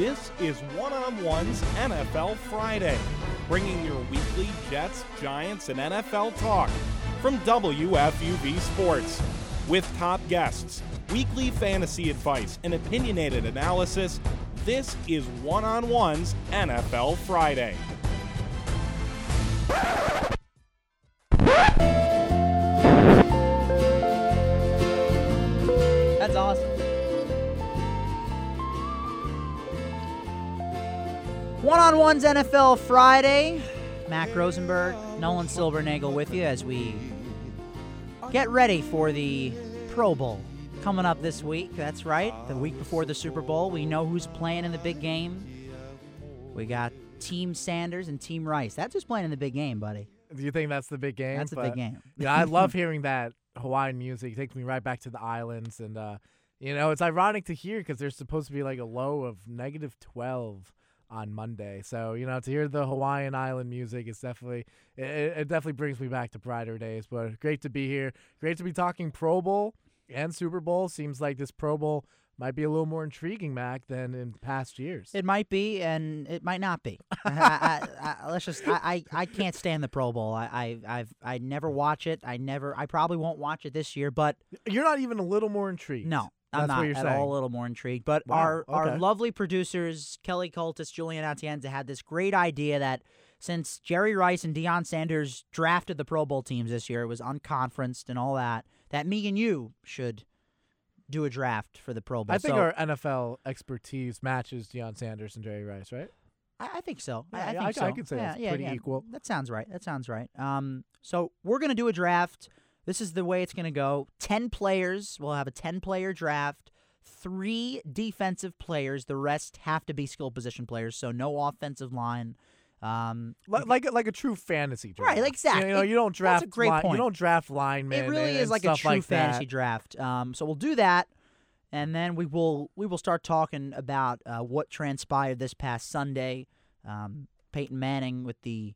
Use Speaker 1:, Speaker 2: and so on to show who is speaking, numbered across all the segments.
Speaker 1: This is One on One's NFL Friday, bringing your weekly Jets, Giants, and NFL talk from WFUV Sports. With top guests, weekly fantasy advice, and opinionated analysis, this is One on One's NFL Friday.
Speaker 2: On one's NFL Friday. Mack Rosenberg, Nolan Silbernagel with you as we get ready for the Pro Bowl coming up this week. That's right, the week before the Super Bowl. We know who's playing in the big game. We got Team Sanders and Team Rice. That's who's playing in the big game, buddy.
Speaker 3: Do you think that's the big game?
Speaker 2: That's the big game.
Speaker 3: Yeah, I love hearing that Hawaiian music. It takes me right back to the islands, and uh, you know, it's ironic to hear because there's supposed to be like a low of negative twelve on Monday. So you know, to hear the Hawaiian island music is definitely it, it it definitely brings me back to brighter days. But great to be here. Great to be talking Pro Bowl and Super Bowl. Seems like this Pro Bowl might be a little more intriguing, Mack, than in past years.
Speaker 2: It might be, and it might not be. I, I, I, let's just. I, I, I can't stand the Pro Bowl. I, I I've I never watch it. I never. I probably won't watch it this year. But
Speaker 3: You're not even a little more intrigued.
Speaker 2: no, I'm
Speaker 3: That's
Speaker 2: not
Speaker 3: what you're
Speaker 2: at
Speaker 3: saying.
Speaker 2: all a little more intrigued. But
Speaker 3: Wow,
Speaker 2: our our lovely producers Kelly Cultis, Julian Atienza had this great idea that since Jerry Rice and Deion Sanders drafted the Pro Bowl teams this year, it was unconferenced and all that. That me and you should do a draft for the Pro Bowl.
Speaker 3: I think
Speaker 2: So-
Speaker 3: our NFL expertise matches Deion Sanders and Jerry Rice, right?
Speaker 2: I, I think so. I-
Speaker 3: Yeah,
Speaker 2: I,
Speaker 3: yeah,
Speaker 2: think
Speaker 3: I-
Speaker 2: so.
Speaker 3: I could say
Speaker 2: yeah,
Speaker 3: it's
Speaker 2: yeah,
Speaker 3: pretty
Speaker 2: yeah.
Speaker 3: equal.
Speaker 2: That sounds right. That sounds right. Um, so we're gonna do a draft. This is the way it's gonna go. Ten players. We'll have a ten-player draft. Three defensive players. The rest have to be skill position players. So no offensive line. Um,
Speaker 3: Li- like a- like a true fantasy draft.
Speaker 2: Right, exactly.
Speaker 3: You know, you don't draft.
Speaker 2: That's a great
Speaker 3: line-
Speaker 2: point.
Speaker 3: You don't draft linemen.
Speaker 2: it really
Speaker 3: and-
Speaker 2: is like a true
Speaker 3: like
Speaker 2: fantasy
Speaker 3: that.
Speaker 2: draft. Um, so we'll do that, and then we will we will start talking about uh, what transpired this past Sunday. Um, Peyton Manning with the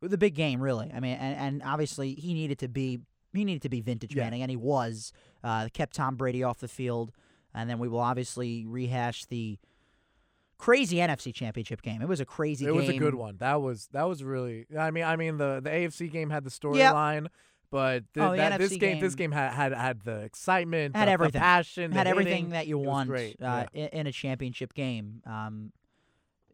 Speaker 2: with the big game, really. I mean, and, and obviously he needed to be he needed to be vintage
Speaker 3: Yeah.
Speaker 2: Manning, and he was. Uh, kept Tom Brady off the field, and then we will obviously rehash the crazy NFC Championship game. It was a crazy
Speaker 3: It
Speaker 2: game.
Speaker 3: was a good one. That was that was really. I mean, I mean the the AFC game had the
Speaker 2: Yep.
Speaker 3: storyline. But th-
Speaker 2: Oh,
Speaker 3: that, this
Speaker 2: NFC
Speaker 3: game, this
Speaker 2: game-
Speaker 3: game had had, had the excitement,
Speaker 2: Had
Speaker 3: the, the
Speaker 2: everything.
Speaker 3: passion, the
Speaker 2: had everything
Speaker 3: hitting.
Speaker 2: that you want uh, in, in a championship game. Um,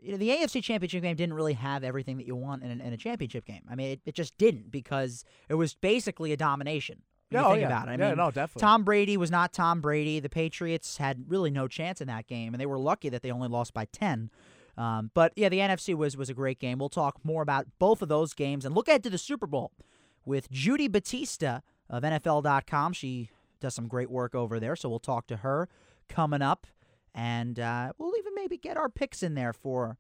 Speaker 2: you know, the AFC championship game didn't really have everything that you want in, an, in a championship game. I mean, it, it just didn't because it was basically a domination. You
Speaker 3: oh,
Speaker 2: think
Speaker 3: yeah.
Speaker 2: about it. I
Speaker 3: yeah,
Speaker 2: mean,
Speaker 3: no, definitely.
Speaker 2: Tom Brady was not Tom Brady. The Patriots had really no chance in that game, and they were lucky that they only lost by ten. Um, but yeah, the NFC was was a great game. We'll talk more about both of those games and look ahead to the Super Bowl with Judy Battista of NFL.com. She does some great work over there, so we'll talk to her coming up, and uh, we'll even maybe get our picks in there for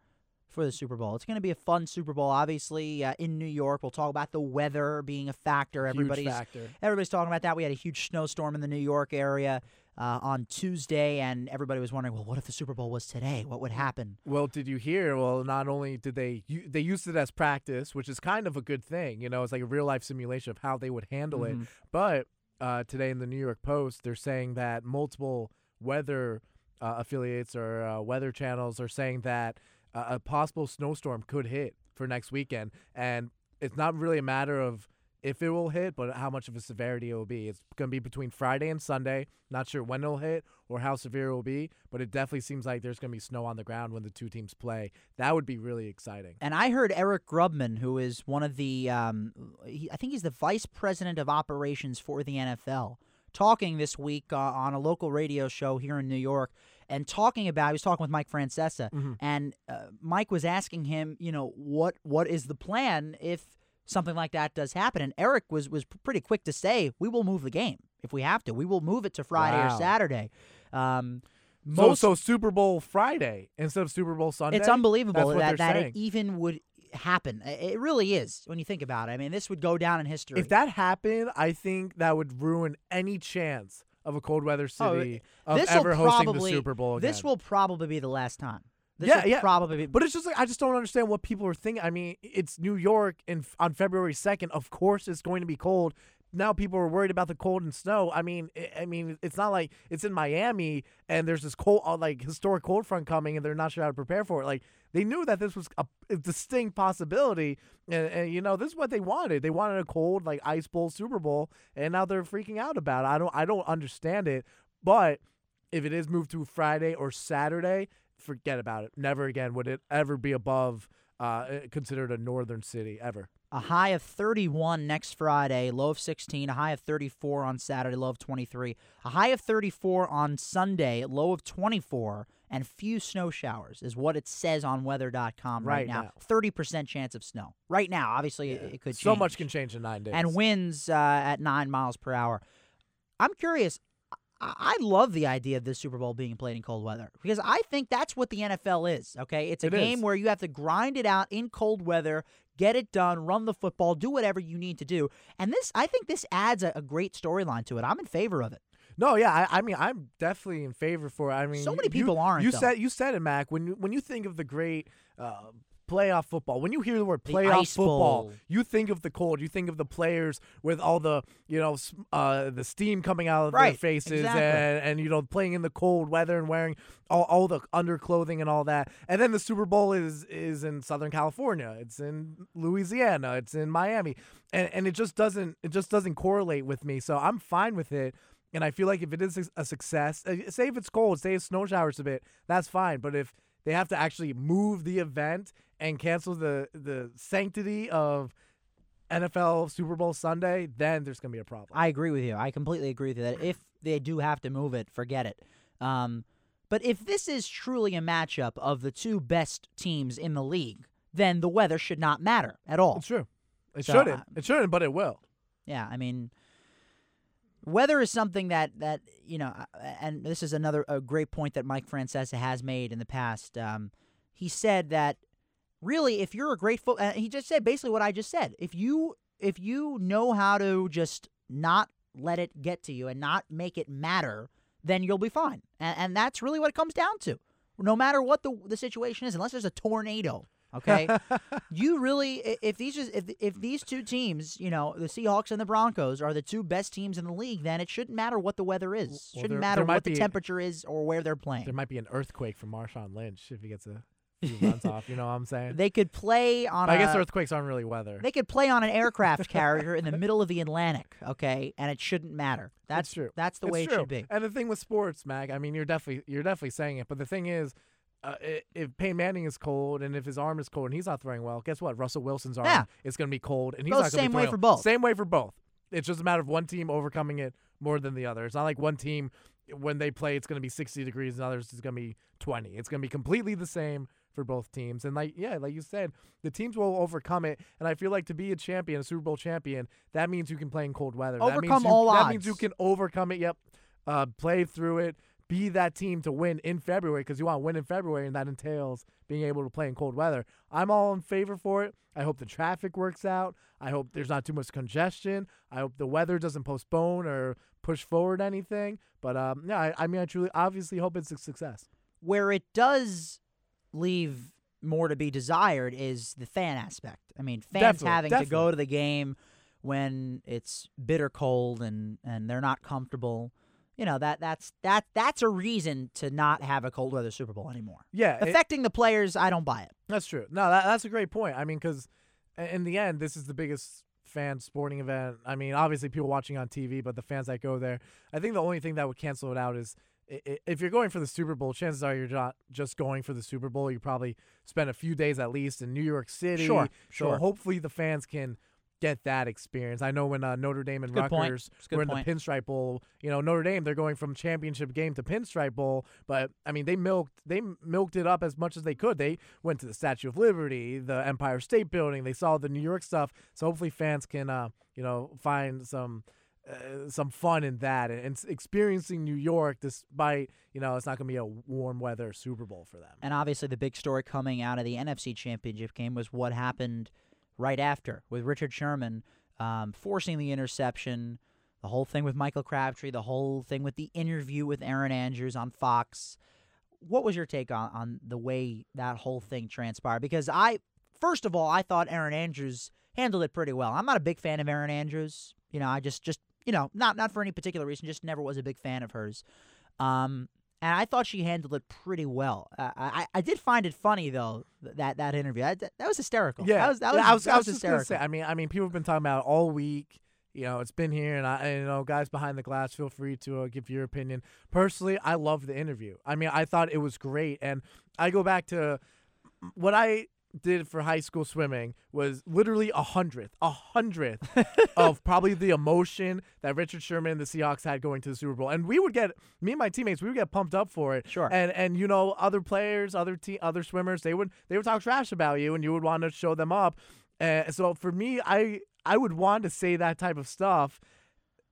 Speaker 2: for the Super Bowl. It's going to be a fun Super Bowl, obviously uh, in New York. We'll talk about the weather being a factor. Everybody's
Speaker 3: factor.
Speaker 2: everybody's talking about that. We had a huge snowstorm in the New York area uh, on Tuesday, and everybody was wondering, well, what if the Super Bowl was today? What would happen?
Speaker 3: Well, did you hear? Well, not only did they they used it as practice, which is kind of a good thing. You know, it's like a real life simulation of how they would handle it.
Speaker 2: Mhm.
Speaker 3: But uh, today in the New York Post, they're saying that multiple weather uh, affiliates or uh, weather channels are saying that uh, a possible snowstorm could hit for next weekend, and it's not really a matter of if it will hit, but how much of a severity it will be. It's going to be between Friday and Sunday. Not sure when it'll hit or how severe it will be, but it definitely seems like there's going to be snow on the ground when the two teams play. That would be really exciting.
Speaker 2: And I heard Eric Grubman, who is one of the, um, he, I think he's the vice president of operations for the NFL, talking this week uh, on a local radio show here in New York and talking about, he was talking with Mike Francesa,
Speaker 3: Mhm.
Speaker 2: and uh, Mike was asking him, you know, what what is the plan if something like that does happen? And Eric was was pretty quick to say, we will move the game if we have to. We will move it to Friday or Saturday. Um,
Speaker 3: So,
Speaker 2: most,
Speaker 3: so Super Bowl Friday instead of Super Bowl Sunday.
Speaker 2: it's unbelievable that, that it even would happen. It really is when you think about it. I mean, this would go down in history.
Speaker 3: If that happened, I think that would ruin any chance of a cold weather
Speaker 2: Oh,
Speaker 3: city of
Speaker 2: This'll
Speaker 3: ever hosting
Speaker 2: probably-
Speaker 3: the Super Bowl again.
Speaker 2: This will probably be the last time. This
Speaker 3: Yeah,
Speaker 2: will
Speaker 3: yeah.
Speaker 2: probably be.
Speaker 3: But it's just like I just don't understand what people are thinking. I mean, it's New York in on February second. Of course, it's going to be cold. Now people are worried about the cold and snow. I mean, I mean, it's not like it's in Miami and there's this cold, uh, like historic cold front coming, and they're not sure how to prepare for it. Like they knew that this was a, a distinct possibility, and, and you know this is what they wanted. They wanted a cold like ice bowl Super Bowl, and now they're freaking out about it. I don't, I don't understand it, but if it is moved to Friday or Saturday, forget about it. Never again would it ever be above uh, considered a northern city ever.
Speaker 2: A high of 31 next Friday, low of 16. A high of 34 on Saturday, low of 23. A high of 34 on Sunday, low of 24. And few snow showers is what it says on weather.com right,
Speaker 3: Right
Speaker 2: now.
Speaker 3: now.
Speaker 2: 30% chance of snow. Right now, obviously, it, it could
Speaker 3: So much can change in nine days.
Speaker 2: and winds uh, at nine miles per hour. I'm curious. I-, love the idea of this Super Bowl being played in cold weather because I think that's what the NFL is. Okay, it's a
Speaker 3: It
Speaker 2: game
Speaker 3: is.
Speaker 2: where you have to grind it out in cold weather, get it done, run the football, do whatever you need to do. And this, I think, this adds a, a great storyline to it. I'm in favor of it.
Speaker 3: No, yeah, I, I mean, I'm definitely in favor for. it. I mean,
Speaker 2: So many
Speaker 3: you-
Speaker 2: people aren't,
Speaker 3: You
Speaker 2: though.
Speaker 3: said you said it, Mack. When you when you think of the great uh, playoff football, when you hear the word playoff
Speaker 2: Ice
Speaker 3: football,
Speaker 2: Bowl.
Speaker 3: you think of the cold. You think of the players with all the you know uh, the steam coming out of their faces
Speaker 2: exactly.
Speaker 3: and and you know playing in the cold weather and wearing all, all the underclothing and all that. And then the Super Bowl is is in Southern California. It's in Louisiana. It's in Miami, and and it just doesn't it just doesn't correlate with me. So I'm fine with it. And I feel like if it is a- success, uh, say if it's cold, say it's snow showers a bit, that's fine. But if they have to actually move the event and cancel the the sanctity of NFL Super Bowl Sunday, then there's gonna be a problem.
Speaker 2: I agree with you. I completely agree with you that if they do have to move it, forget it. Um, but if this is truly a matchup of the two best teams in the league, then the weather should not matter at all.
Speaker 3: it's true. It
Speaker 2: So,
Speaker 3: shouldn't.
Speaker 2: uh,
Speaker 3: it shouldn't, but it will.
Speaker 2: Yeah, I mean, weather is something that that you know, uh, and this is another a great point that Mike Francesa has made in the past. Um, he said that really, if you're a great foot, uh, he just said basically what I just said. If you if you know how to just not let it get to you and not make it matter, then you'll be fine. And, and that's really what it comes down to. No matter what the the situation is, unless there's a tornado. Okay, you really if these if if these two teams, you know, the Seahawks and the Broncos are the two best teams in the league, then it shouldn't matter what the weather is.
Speaker 3: Well,
Speaker 2: shouldn't
Speaker 3: there-
Speaker 2: matter
Speaker 3: there
Speaker 2: what the
Speaker 3: be-
Speaker 2: temperature is or where they're playing.
Speaker 3: There might be an earthquake for Marshawn Lynch if he gets a few runs off. You know what I'm saying?
Speaker 2: They could play on.
Speaker 3: I guess earthquakes aren't really weather.
Speaker 2: They could play on an aircraft carrier in the middle of the Atlantic, okay, and it shouldn't matter. That's
Speaker 3: It's true.
Speaker 2: That's the
Speaker 3: It's
Speaker 2: way
Speaker 3: true.
Speaker 2: it should be.
Speaker 3: And the thing with sports, Mack, I mean, you're definitely you're definitely saying it, but the thing is, uh, if Peyton Manning is cold and if his arm is cold and he's not throwing well, guess what? Russell Wilson's arm
Speaker 2: Yeah.
Speaker 3: is going to be cold and he's
Speaker 2: Goes
Speaker 3: not going to
Speaker 2: same
Speaker 3: be
Speaker 2: way
Speaker 3: throwing
Speaker 2: for both.
Speaker 3: Same way for both. It's just a matter of one team overcoming it more than the other. It's not like one team when they play it's going to be 60 degrees and others is going to be 20. It's going to be completely the same for both teams. And like yeah, like you said, the teams will overcome it. And I feel like to be a champion, a Super Bowl champion, that means you can play in cold weather. that means
Speaker 2: Overcome
Speaker 3: you,
Speaker 2: all
Speaker 3: That means you can overcome it. Yep. Uh, play through it. Be that team to win in February because you want to win in February, and that entails being able to play in cold weather. I'm all in favor for it. I hope the traffic works out. I hope there's not too much congestion. I hope the weather doesn't postpone or push forward anything. But um, yeah, I, I mean, I truly, obviously, hope it's a success.
Speaker 2: Where it does leave more to be desired is the fan aspect. I mean, fans
Speaker 3: Definitely,
Speaker 2: having to go to the game when it's bitter cold and and they're not comfortable. You know that that's that that's a reason to not have a cold weather Super Bowl anymore.
Speaker 3: Yeah, it-
Speaker 2: Affecting the players, I don't buy it.
Speaker 3: That's true. No, that, that's a great point. I mean, because in the end, this is the biggest fan sporting event. I mean, obviously people watching on TV, but the fans that go there. I think the only thing that would cancel it out is if you're going for the Super Bowl. Chances are you're not just going for the Super Bowl. You probably spend a few days at least in New York City.
Speaker 2: Sure, sure.
Speaker 3: So hopefully the fans can get that experience. I know when uh, Notre Dame and
Speaker 2: Good point.
Speaker 3: Rutgers
Speaker 2: It's a good
Speaker 3: were in
Speaker 2: point.
Speaker 3: the Pinstripe Bowl. You know, Notre Dame they're going from championship game to Pinstripe Bowl, but I mean they milked they milked it up as much as they could. They went to the Statue of Liberty, the Empire State Building. They saw the New York stuff. So hopefully fans can uh, you know find some. Uh, some fun in that and, and experiencing New York, despite you know it's not going to be a warm weather Super Bowl for them.
Speaker 2: And obviously, the big story coming out of the NFC Championship game was what happened right after with Richard Sherman um, forcing the interception, the whole thing with Michael Crabtree, the whole thing with the interview with Erin Andrews on Fox. What was your take on, on the way that whole thing transpired? Because I, first of all, I thought Erin Andrews handled it pretty well. I'm not a big fan of Erin Andrews. You know, I just just you know not not for any particular reason, just never was a big fan of hers. Um, and I thought she handled it pretty well. Uh, I I did find it funny though that that interview that, that was hysterical.
Speaker 3: Yeah,
Speaker 2: that was that was,
Speaker 3: I was,
Speaker 2: that
Speaker 3: I
Speaker 2: was
Speaker 3: was just gonna
Speaker 2: hysterical.
Speaker 3: say. I mean, I mean, people have been talking about it all week. You know, it's been here, and I, and, you know, guys behind the glass, feel free to uh, give your opinion. Personally, I love the interview. I mean, I thought it was great, and I go back to what I did for high school swimming was literally a hundredth, a hundredth of probably the emotion that Richard Sherman and the Seahawks had going to the Super Bowl, and we would get me and my teammates, we would get pumped up for it.
Speaker 2: Sure.
Speaker 3: And and you know, other players, other te- other swimmers, they would they would talk trash about you, and you would want to show them up. Uh, so for me, I I would want to say that type of stuff.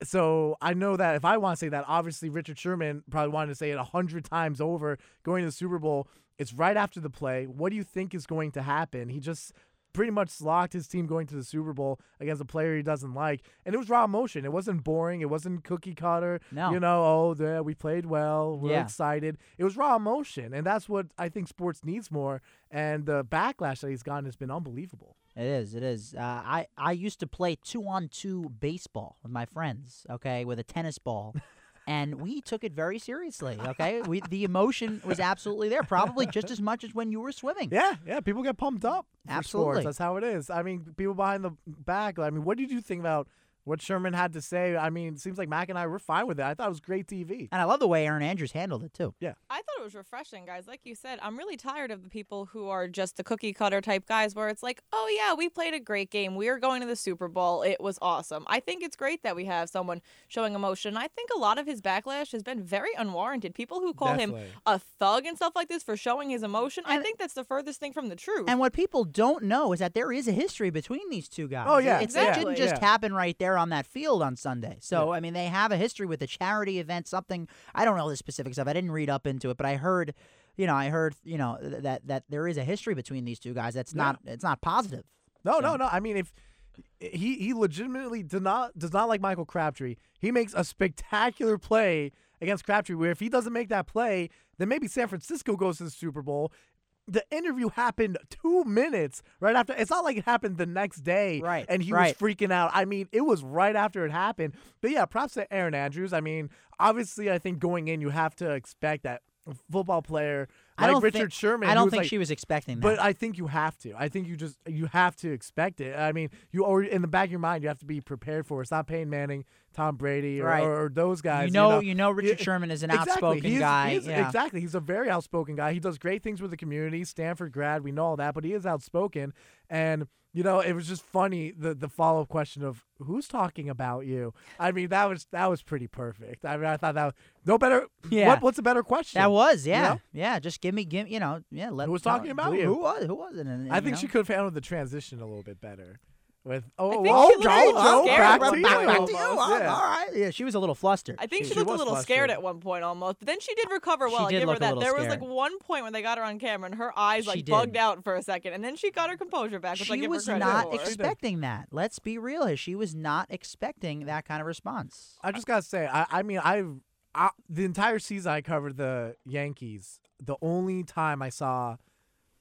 Speaker 3: So I know that if I want to say that, obviously Richard Sherman probably wanted to say it a hundred times over going to the Super Bowl. It's right after the play. What do you think is going to happen? He just pretty much locked his team going to the Super Bowl against a player he doesn't like, and it was raw emotion. It wasn't boring. It wasn't cookie cutter.
Speaker 2: No.
Speaker 3: You know, oh, yeah, we played well. We're
Speaker 2: Yeah.
Speaker 3: excited. It was raw emotion, and that's what I think sports needs more. And the backlash that he's gotten has been unbelievable.
Speaker 2: It is. It is. Uh, I I used to play two on two baseball with my friends. Okay, with a tennis ball, and we took it very seriously. Okay, we the emotion was absolutely there, probably just as much as when you were swimming.
Speaker 3: Yeah, yeah, people get pumped up.
Speaker 2: Absolutely.
Speaker 3: sports. That's how it is. I mean, people behind the back. I mean, what did you think about what Sherman had to say? I mean, it seems like Mack and I were fine with it. I thought it was great TV.
Speaker 2: And I love the way Erin Andrews handled it too. Yeah.
Speaker 4: I thought it was refreshing, guys. Like you said, I'm really tired of the people who are just the cookie cutter type guys where it's like, oh, yeah, we played a great game. We are going to the Super Bowl. It was awesome. I think it's great that we have someone showing emotion. I think a lot of his backlash has been very unwarranted. People who call him a thug and stuff like this for showing his emotion, I think that's the furthest thing from the truth.
Speaker 2: And what people don't know is that there is a history between these two guys.
Speaker 3: Oh, yeah,
Speaker 2: it's,
Speaker 4: yeah,
Speaker 2: it didn't just
Speaker 3: yeah.
Speaker 2: happen right there on that field on Sunday. So I mean, they have a history with a charity event. Something I don't know the specifics of. I didn't read up into it, but I heard, you know, I heard, you know, that that there is a history between these two guys. That's
Speaker 3: Yeah.
Speaker 2: not it's not positive.
Speaker 3: No,
Speaker 2: So-
Speaker 3: no, no. I mean, if he he legitimately does not does not like Michael Crabtree, he makes a spectacular play against Crabtree. Where if he doesn't make that play, then maybe San Francisco goes to the Super Bowl. The interview happened two minutes right after. It's not like it happened the next day,
Speaker 2: Right,
Speaker 3: And he
Speaker 2: right.
Speaker 3: was freaking out. I mean, it was right after it happened. But yeah, props to Erin Andrews. I mean, obviously, I think going in, you have to expect that football player
Speaker 2: I
Speaker 3: like
Speaker 2: don't
Speaker 3: Richard
Speaker 2: think,
Speaker 3: Sherman.
Speaker 2: I don't think
Speaker 3: like,
Speaker 2: she was expecting that.
Speaker 3: but I think you have to. I think you just you have to expect it. I mean, you already in the back of your mind, you have to be prepared for. it. It's not Peyton Manning, Tom Brady, or,
Speaker 2: Right.
Speaker 3: or, or those guys.
Speaker 2: you know,
Speaker 3: you
Speaker 2: you know, Richard
Speaker 3: Yeah,
Speaker 2: Sherman is an
Speaker 3: exactly.
Speaker 2: outspoken
Speaker 3: He is-
Speaker 2: guy.
Speaker 3: he is-
Speaker 2: yeah.
Speaker 3: Exactly. He's a very outspoken guy. He does great things with the community. Stanford grad, we know all that, but he is outspoken. And you know, it was just funny the the follow up question of who's talking about you. I mean, that was that was pretty perfect. I mean, I thought that was, no better.
Speaker 2: Yeah.
Speaker 3: What, what's a better question?
Speaker 2: That was,
Speaker 3: You
Speaker 2: yeah,
Speaker 3: know?
Speaker 2: yeah. Just give me, give you know, yeah. Let
Speaker 3: Who was talking about
Speaker 2: who,
Speaker 3: you?
Speaker 2: Who was? Who was it? And,
Speaker 3: I think
Speaker 2: know.
Speaker 3: she could have handled the transition a little bit better. With oh,
Speaker 4: think
Speaker 3: oh,
Speaker 4: she looked
Speaker 3: Joe,
Speaker 4: a little
Speaker 3: Joe,
Speaker 4: scared
Speaker 3: back
Speaker 4: at
Speaker 3: to you.
Speaker 2: back to you.
Speaker 4: almost.
Speaker 2: All
Speaker 3: Yeah.
Speaker 2: right. Yeah, she was a little flustered.
Speaker 4: I think
Speaker 3: She-
Speaker 4: she,
Speaker 3: she
Speaker 4: looked a
Speaker 3: was
Speaker 4: little
Speaker 3: flustered.
Speaker 4: scared at one point almost, but then she did recover
Speaker 2: She
Speaker 4: well. I give
Speaker 2: look
Speaker 4: her
Speaker 2: a
Speaker 4: that.
Speaker 2: little
Speaker 4: There was
Speaker 2: scared.
Speaker 4: like one point when they got her on camera and her eyes
Speaker 2: She
Speaker 4: like
Speaker 2: did.
Speaker 4: bugged out for a second, and then she got her composure back. Which I
Speaker 2: she
Speaker 4: give
Speaker 2: was
Speaker 4: credit
Speaker 2: not
Speaker 4: for.
Speaker 2: expecting that. Let's be real here. She was not expecting that kind of response.
Speaker 3: I just gotta say, I, I mean, I've I, the entire season I covered the Yankees. The only time I saw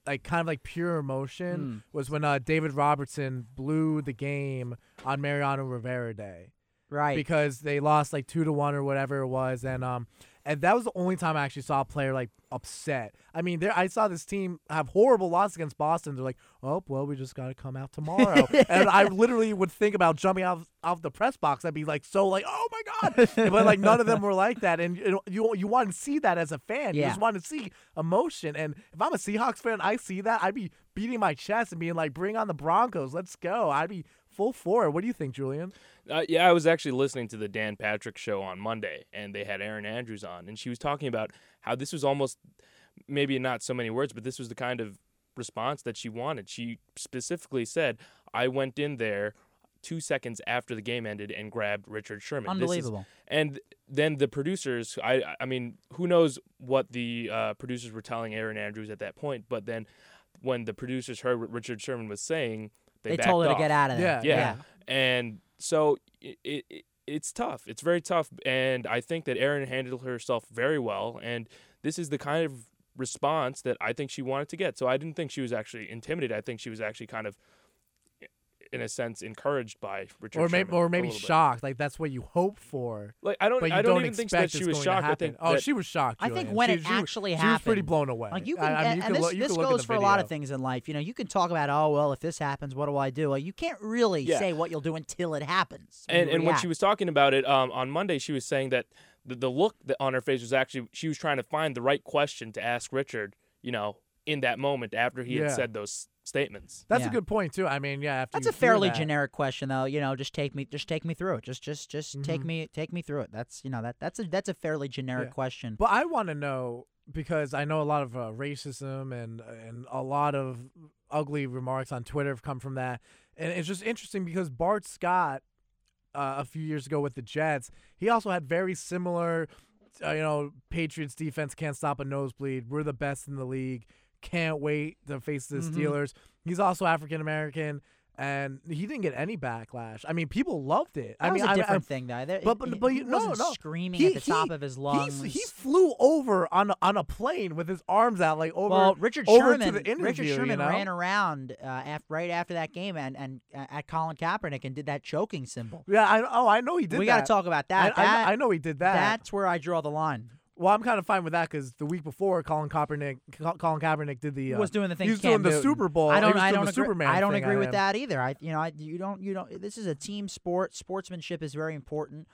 Speaker 3: like kind of like pure emotion was when uh, David Robertson blew the game on Mariano Rivera Day.
Speaker 2: Right.
Speaker 3: because they lost like two to one or whatever it was, and um, and that was the only time I actually saw a player like upset. I mean, there I saw this team have horrible loss against Boston. They're like, oh well, we just got to come out tomorrow, and I literally would think about jumping out of, out of the press box. I'd be like, so like, oh my god, but like none of them were like that, and you you you want to see that as a fan. You just want to see emotion, and if I'm a Seahawks fan, I see that, I'd be beating my chest and being like, bring on the Broncos, let's go. I'd be full four. What do you think, Julian?
Speaker 5: Uh, yeah, I was actually listening to the Dan Patrick show on Monday, and they had Erin Andrews on, and she was talking about how this was almost, maybe not so many words, but this was the kind of response that she wanted. She specifically said, "I went in there." Two seconds after the game ended, and grabbed Richard Sherman. This is-
Speaker 2: Unbelievable.
Speaker 5: and then the producers, I, I mean, who knows what the uh, producers were telling Erin Andrews at that point? But then, when the producers heard what Richard Sherman was saying, they,
Speaker 2: They told her to get out of there.
Speaker 3: Yeah,
Speaker 5: Yeah. And so it, it it's tough. It's very tough. And I think that Erin handled herself very well. And this is the kind of response that I think she wanted to get. So I didn't think she was actually intimidated. I think she was actually kind of in a sense encouraged by Richard
Speaker 3: or maybe
Speaker 5: Sherman
Speaker 3: or maybe shocked. Like that's what you hope for,
Speaker 5: Like I don't
Speaker 3: but you
Speaker 5: I don't, even think that she was shocked. I think
Speaker 3: oh,
Speaker 5: that-
Speaker 3: she was shocked.
Speaker 2: I think
Speaker 3: Julian.
Speaker 2: when
Speaker 3: she,
Speaker 2: it
Speaker 3: she-
Speaker 2: actually
Speaker 3: she
Speaker 2: happened,
Speaker 3: was pretty blown away.
Speaker 2: Like you can,
Speaker 3: I, I mean,
Speaker 2: and,
Speaker 3: you
Speaker 2: and
Speaker 3: can
Speaker 2: this,
Speaker 3: look, you
Speaker 2: this
Speaker 3: can look
Speaker 2: goes
Speaker 3: the
Speaker 2: for a lot of things in life. You know, you can talk about, oh well, if this happens, what do I do? Like, you can't really
Speaker 5: Yeah.
Speaker 2: say what you'll do until it happens.
Speaker 5: and
Speaker 2: you
Speaker 5: and when she was talking about it um, on Monday, she was saying that the, the look that on her face was actually she was trying to find the right question to ask Richard. You know, in that moment after he
Speaker 3: Yeah.
Speaker 5: had said those statements.
Speaker 3: That's
Speaker 2: Yeah.
Speaker 3: a good point too. I mean, yeah. After
Speaker 2: That's a fairly
Speaker 3: that-
Speaker 2: generic question, though. You know, just take me, just take me through it. Just, just, just take
Speaker 3: Mhm.
Speaker 2: me, take me through it. That's, you know, that that's a that's a fairly generic
Speaker 3: Yeah.
Speaker 2: question.
Speaker 3: But I want to know because I know a lot of uh, racism and and a lot of ugly remarks on Twitter have come from that, and it's just interesting because Bart Scott, uh, a few years ago with the Jets, he also had very similar, uh, you know, Patriots defense can't stop a nosebleed. We're the best in the league. Can't wait to face the
Speaker 2: Mhm.
Speaker 3: Steelers. He's also African American. And he didn't get any backlash. I mean, people loved it.
Speaker 2: That
Speaker 3: I
Speaker 2: was
Speaker 3: mean,
Speaker 2: a
Speaker 3: I- I-
Speaker 2: different thing, though. There-
Speaker 3: but- but-
Speaker 2: he-
Speaker 3: but
Speaker 2: he
Speaker 3: no,
Speaker 2: wasn't
Speaker 3: no.
Speaker 2: screaming
Speaker 3: He-
Speaker 2: at the top of his lungs.
Speaker 3: He, flew over on on a plane with his arms out, like over.
Speaker 2: well, Richard
Speaker 3: over
Speaker 2: Sherman,
Speaker 3: to the interview,
Speaker 2: Richard
Speaker 3: you
Speaker 2: Sherman
Speaker 3: know?
Speaker 2: ran around uh, af- right after that game and and uh, at Colin Kaepernick and did that choking symbol.
Speaker 3: yeah, I, oh, I know he did. That.
Speaker 2: We
Speaker 3: got
Speaker 2: to talk about that.
Speaker 3: I, I,
Speaker 2: that
Speaker 3: I know he did that.
Speaker 2: That's where I draw the line.
Speaker 3: Well, I'm kind of fine with that because the week before, Colin Kaepernick, Colin Kaepernick did the. Uh,
Speaker 2: was doing the thing.
Speaker 3: he was
Speaker 2: Cam
Speaker 3: doing the
Speaker 2: Newton.
Speaker 3: Super Bowl.
Speaker 2: I don't. I don't agree.
Speaker 3: Superman
Speaker 2: I don't agree with that either. I, you know, I, you don't. You don't. This is a team sport. Sportsmanship is very important.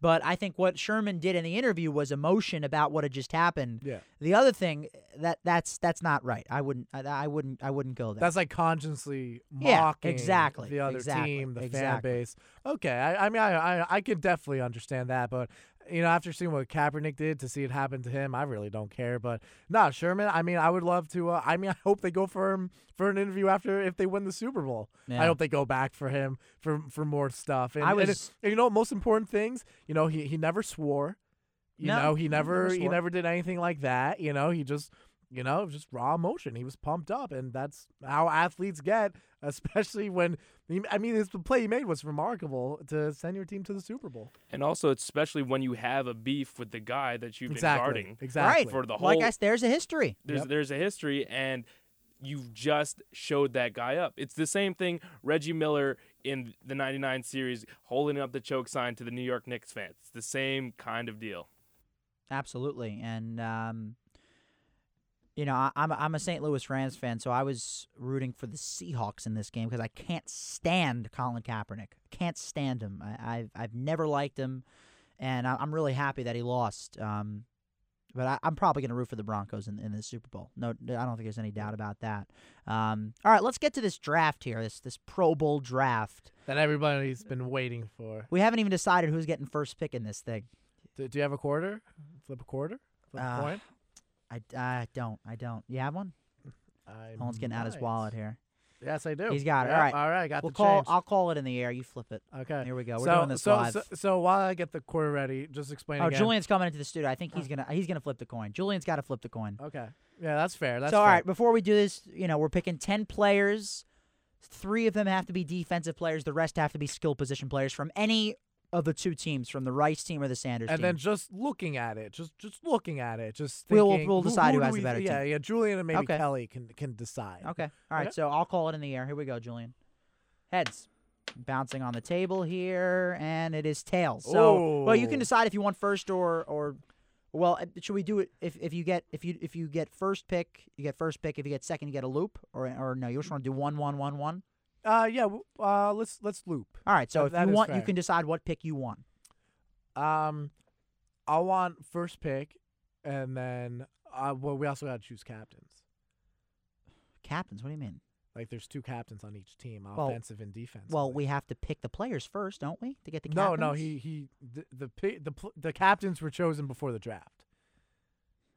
Speaker 2: But I think what Sherman did in the interview was emotion about what had just happened.
Speaker 3: Yeah.
Speaker 2: The other thing that that's that's not right. I wouldn't. I, I wouldn't. I wouldn't go there.
Speaker 3: That's like consciously
Speaker 2: Yeah,
Speaker 3: mocking
Speaker 2: exactly,
Speaker 3: the other
Speaker 2: exactly,
Speaker 3: team, the
Speaker 2: exactly.
Speaker 3: fan base. Okay, I, I mean, I, I I could definitely understand that, but you know, after seeing what Kaepernick did, to see it happen to him, I really don't care. But nah, Sherman. I mean, I would love to. Uh, I mean, I hope they go for him for an interview after if they win the Super Bowl.
Speaker 2: Yeah.
Speaker 3: I hope they go back for him for for more stuff. And,
Speaker 2: I
Speaker 3: and it-
Speaker 2: was-
Speaker 3: and you know, most important things. You know, he he never swore. You
Speaker 2: No,
Speaker 3: know, he
Speaker 2: he
Speaker 3: never
Speaker 2: never
Speaker 3: he never did anything like that. You know, he just you know, just raw emotion. He was pumped up, and that's how athletes get, especially when I mean, his the play he made was remarkable to send your team to the Super Bowl.
Speaker 5: And also, especially when you have a beef with the guy that you've
Speaker 3: exactly,
Speaker 5: been guarding
Speaker 3: exactly.
Speaker 2: right.
Speaker 5: for the whole.
Speaker 2: like I, s- there's a history.
Speaker 5: there's
Speaker 3: Yep.
Speaker 5: there's a history, and you've just showed that guy up. It's the same thing Reggie Miller in the '99 series holding up the choke sign to the New York Knicks fans. It's the same kind of deal.
Speaker 2: Absolutely, and um, you know, I, I'm a, I'm a St. Louis Rams fan, so I was rooting for the Seahawks in this game because I can't stand Colin Kaepernick. Can't stand him. I, I've I've never liked him, and I, I'm really happy that he lost. Um, but I, I'm probably going to root for the Broncos in, in the Super Bowl. No, I don't think there's any doubt about that. Um, all right, let's get to this draft here. This this Pro Bowl draft.
Speaker 3: that everybody's been waiting for.
Speaker 2: We haven't even decided who's getting first pick in this thing.
Speaker 3: Do, do you have a quarter? Flip a quarter? Flip
Speaker 2: Uh,
Speaker 3: a coin?
Speaker 2: I, I don't. I don't. You have one?
Speaker 3: I
Speaker 2: Colin's getting out his
Speaker 3: might.
Speaker 2: wallet here.
Speaker 3: Yes, I do.
Speaker 2: He's got it.
Speaker 3: Yep,
Speaker 2: All right.
Speaker 3: All right. Got
Speaker 2: We'll
Speaker 3: the
Speaker 2: call.
Speaker 3: change.
Speaker 2: I'll call it in the air. You flip it.
Speaker 3: okay.
Speaker 2: Here we go. We're
Speaker 3: so,
Speaker 2: doing this
Speaker 3: so,
Speaker 2: live.
Speaker 3: so, so while I get the quarter ready, just explain
Speaker 2: oh,
Speaker 3: again.
Speaker 2: Julian's coming into the studio. I think he's gonna he's gonna flip the coin. Julian's got to flip the coin.
Speaker 3: Okay. Yeah, that's fair. That's
Speaker 2: so all
Speaker 3: fair.
Speaker 2: right, before we do this, you know, we're picking ten players. Three of them have to be defensive players. The rest have to be skill position players from any of the two teams, from the Rice team or the Sanders team.
Speaker 3: and
Speaker 2: team.
Speaker 3: then just looking at it, just just looking at it, just
Speaker 2: We'll-
Speaker 3: thinking,
Speaker 2: we'll decide who
Speaker 3: do
Speaker 2: has the
Speaker 3: we
Speaker 2: better
Speaker 3: Yeah,
Speaker 2: team.
Speaker 3: yeah. Julian and maybe
Speaker 2: Okay.
Speaker 3: Kelly can can decide.
Speaker 2: okay. All right.
Speaker 3: Okay.
Speaker 2: So I'll call it in the air. Here we go, Julian. Heads. Bouncing on the table here, and it is tails. So, well, you can decide if you want first or or well, uh, should we do it if, if you get if you if you get first pick, you get first pick. If you get second, you get a loop, or or no, you just want to do one one one one.
Speaker 3: Uh, yeah. w- Uh, let's let's loop.
Speaker 2: All right, so
Speaker 3: That-
Speaker 2: if
Speaker 3: that
Speaker 2: you
Speaker 3: is
Speaker 2: want, you
Speaker 3: fair.
Speaker 2: can decide what pick you want.
Speaker 3: Um, I want first pick, and then uh, well, we also got to choose captains.
Speaker 2: Captains, what do you mean?
Speaker 3: Like, there's two captains on each team,
Speaker 2: Well-
Speaker 3: offensive and defensive.
Speaker 2: Well, we have to pick the players first, don't we, to get the
Speaker 3: no,
Speaker 2: captains?
Speaker 3: no. He he the the pi- the pl- the captains were chosen before the draft.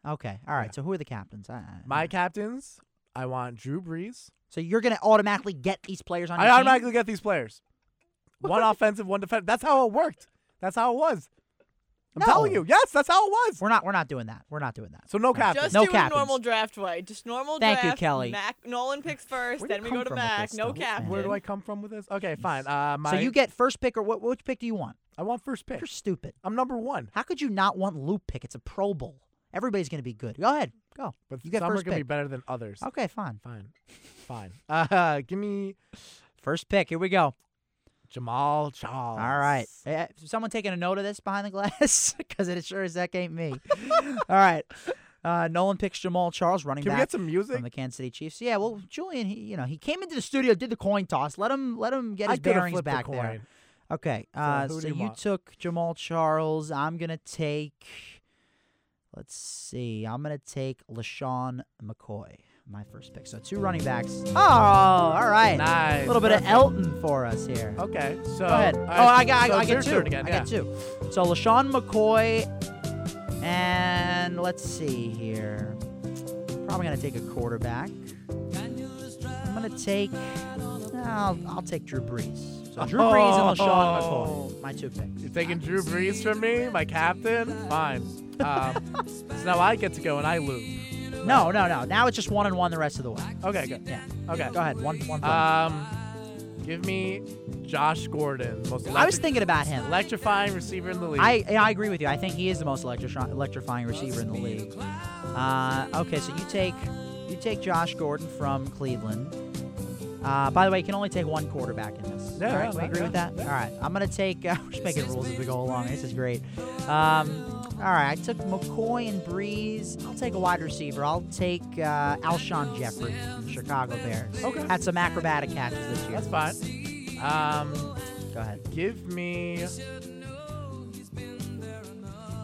Speaker 2: Okay, all right.
Speaker 3: Yeah.
Speaker 2: So who are the captains? I- I-
Speaker 3: My captains, I want Drew Brees.
Speaker 2: So you're gonna automatically get these players on
Speaker 3: I
Speaker 2: your team?
Speaker 3: automatically get these players. One offensive, one defensive. That's how it worked. That's how it was. I'm telling you. Yes, that's how it was.
Speaker 2: We're not. We're not doing that. We're not doing that.
Speaker 3: So no cap.
Speaker 4: Just
Speaker 2: No
Speaker 4: do
Speaker 2: captains.
Speaker 4: normal draft way. Just normal
Speaker 2: Thank you,
Speaker 4: draft.
Speaker 2: Kelly.
Speaker 4: Mack Nolan picks first,
Speaker 2: Where do you
Speaker 4: then we
Speaker 2: come
Speaker 4: go to
Speaker 2: from with
Speaker 4: Mac.
Speaker 2: this
Speaker 4: No
Speaker 2: stuff?
Speaker 4: captain.
Speaker 3: Where do I come from with this? Okay, fine. Uh, my,
Speaker 2: so you get first pick, or what? Which pick do you want?
Speaker 3: I want first pick.
Speaker 2: You're stupid.
Speaker 3: I'm number one.
Speaker 2: How could you not want loop pick? It's a Pro Bowl. Everybody's gonna be good. Go ahead. Go.
Speaker 3: But
Speaker 2: You get
Speaker 3: some are gonna be better than others.
Speaker 2: Okay, fine.
Speaker 3: Fine, fine. Uh, give me
Speaker 2: First pick. Here we go.
Speaker 3: Jamaal Charles.
Speaker 2: All right. Eh, someone taking a note of this behind the glass? Because it sure as heck ain't me. All right. Uh, Nolan picks Jamaal Charles, running
Speaker 3: Can we
Speaker 2: back
Speaker 3: get some music?
Speaker 2: from the Kansas City Chiefs. Yeah, well, Julian, he, you know, he came into the studio, did the coin toss. Let him, let him get
Speaker 3: I
Speaker 2: his
Speaker 3: coulda
Speaker 2: bearings
Speaker 3: flipped the
Speaker 2: back there.
Speaker 3: coin.
Speaker 2: Okay. Uh,
Speaker 3: who
Speaker 2: so
Speaker 3: you
Speaker 2: you took Jamaal Charles. I'm gonna take. Let's see. I'm gonna take LeSean McCoy. My first pick. So two running backs. Oh, all right.
Speaker 3: Nice.
Speaker 2: A little bit of. Elton for us here.
Speaker 3: Okay, so
Speaker 2: Go ahead.
Speaker 3: all
Speaker 2: oh, I got,
Speaker 3: so
Speaker 2: I, I get two.
Speaker 3: again.
Speaker 2: I
Speaker 3: yeah.
Speaker 2: get two. So LeSean McCoy, and let's see here. Probably gonna take a quarterback. I'm gonna take. I'll, I'll take Drew Brees. So Drew Brees and LeSean
Speaker 3: Oh.
Speaker 2: McCoy. My two picks.
Speaker 3: You're taking Drew Brees from me, my captain. Fine. Um, so now I get to go and I lose.
Speaker 2: No, no, no. Now it's just one and one the rest of the way.
Speaker 3: Okay, good.
Speaker 2: Yeah.
Speaker 3: Okay.
Speaker 2: Go ahead. One, one. point.
Speaker 3: Um, give me Josh Gordon, most
Speaker 2: I was thinking about him.
Speaker 3: electrifying receiver in the league.
Speaker 2: I I agree with you. I think he is the most electri- electrifying receiver in the league. Uh, okay, so you take you take Josh Gordon from Cleveland. Uh, by the way, you can only take one quarterback in this.
Speaker 3: Yeah,
Speaker 2: All right,
Speaker 3: yeah,
Speaker 2: we
Speaker 3: yeah,
Speaker 2: agree with that.
Speaker 3: yeah.
Speaker 2: All right, I'm gonna take. Uh, we're just making rules as we go along. This is great. Um, all right, I took McCoy and Brees. I'll take a wide receiver. I'll take uh, Alshon Jeffery from the Chicago Bears.
Speaker 3: Okay.
Speaker 2: Had some acrobatic catches this year.
Speaker 3: That's fine. Um,
Speaker 2: Go ahead.
Speaker 3: give me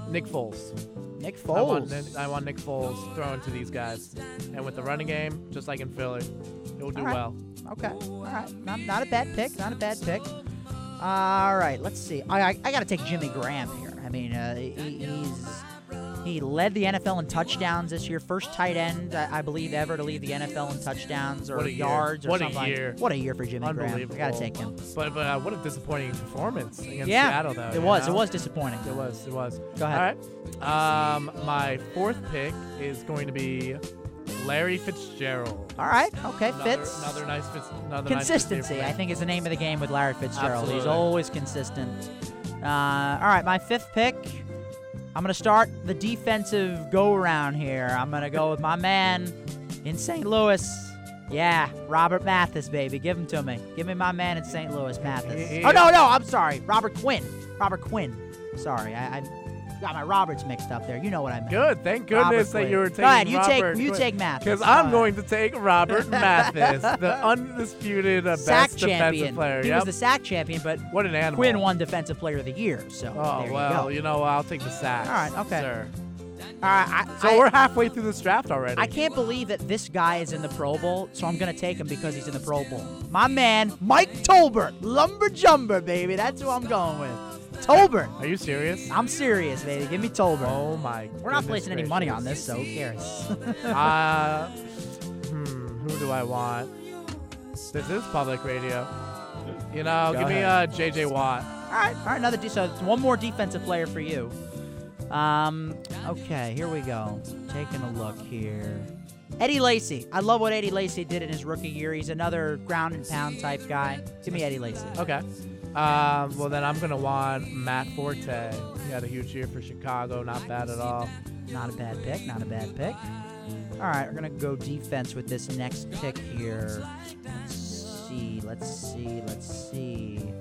Speaker 3: Nick Foles.
Speaker 2: Nick
Speaker 3: I want,
Speaker 2: Foles.
Speaker 3: I want Nick Foles thrown to these guys, and with the running game, just like in Philly, it will do
Speaker 2: right.
Speaker 3: well.
Speaker 2: Okay. All right. Not, not a bad pick. Not a bad pick. All right. Let's see. I, I, I got to take Jimmy Graham here. I mean, uh, he, he's he led the NFL in touchdowns this year. First tight end, I, I believe, ever to lead the NFL in touchdowns or
Speaker 3: What a year.
Speaker 2: yards or
Speaker 3: What a
Speaker 2: something. like-
Speaker 3: year.
Speaker 2: What a year for Jimmy Graham. I got to take him.
Speaker 3: But but uh, what a disappointing performance against
Speaker 2: yeah.
Speaker 3: Seattle, though.
Speaker 2: it was.
Speaker 3: know?
Speaker 2: It was disappointing.
Speaker 3: It was. It was.
Speaker 2: Go ahead.
Speaker 3: All right. Um, my fourth pick is going to be Larry Fitzgerald.
Speaker 2: All right. Okay.
Speaker 3: Another,
Speaker 2: Fitz.
Speaker 3: Another nice Fitz. Another nice
Speaker 2: Consistency,
Speaker 3: receiver.
Speaker 2: I think, is the name of the game with Larry Fitzgerald. He's always consistent. Uh, all right, my fifth pick. I'm going to start the defensive go around here. I'm going to go with my man in St. Louis. Yeah, Robert Mathis, baby. Give him to me. Give me my man in St. Louis, Mathis. Oh, no, no, I'm sorry. Robert Quinn. Robert Quinn. Sorry, I, I got my Roberts mixed up there. You know what I meant.
Speaker 3: Good. Thank
Speaker 2: Robert
Speaker 3: goodness that
Speaker 2: Quinn.
Speaker 3: you were
Speaker 2: Go
Speaker 3: taking
Speaker 2: ahead, you
Speaker 3: Robert
Speaker 2: take you take Mathis.
Speaker 3: Because I'm going to take Robert Mathis, the undisputed uh,
Speaker 2: sack
Speaker 3: best
Speaker 2: champion.
Speaker 3: defensive player.
Speaker 2: He
Speaker 3: Yep.
Speaker 2: was the sack champion, but
Speaker 3: what an animal.
Speaker 2: Quinn won Defensive Player of the Year. So
Speaker 3: Oh well,
Speaker 2: you go.
Speaker 3: know I'll take the sack.
Speaker 2: All right, okay.
Speaker 3: Sir.
Speaker 2: All right, I,
Speaker 3: So
Speaker 2: I,
Speaker 3: we're halfway through this draft already.
Speaker 2: I can't believe that this guy is in the Pro Bowl, so I'm gonna take him because he's in the Pro Bowl. My man, Mike Tolbert, lumber jumper, baby. That's who I'm going with. Tolbert.
Speaker 3: Are you serious?
Speaker 2: I'm serious, baby. Give me Tolbert.
Speaker 3: Oh my.
Speaker 2: We're not placing any money on this, so who cares?
Speaker 3: uh, hmm, who do I want? This is public radio. You know,
Speaker 2: Go
Speaker 3: give me
Speaker 2: ahead.
Speaker 3: uh, J.J. Watt.
Speaker 2: all right, all right. Another de- so it's one more defensive player for you. Um. Okay, here we go. Taking a look here. Eddie Lacy. I love what Eddie Lacy did in his rookie year. He's another ground and pound type guy. Give me Eddie Lacy.
Speaker 3: Okay. Um, well, then I'm going to want Matt Forte. He had a huge year for Chicago. Not bad at all.
Speaker 2: Not a bad pick. Not a bad pick. All right, we're gonna go defense with this next pick here. Let's see. Let's see. Let's see.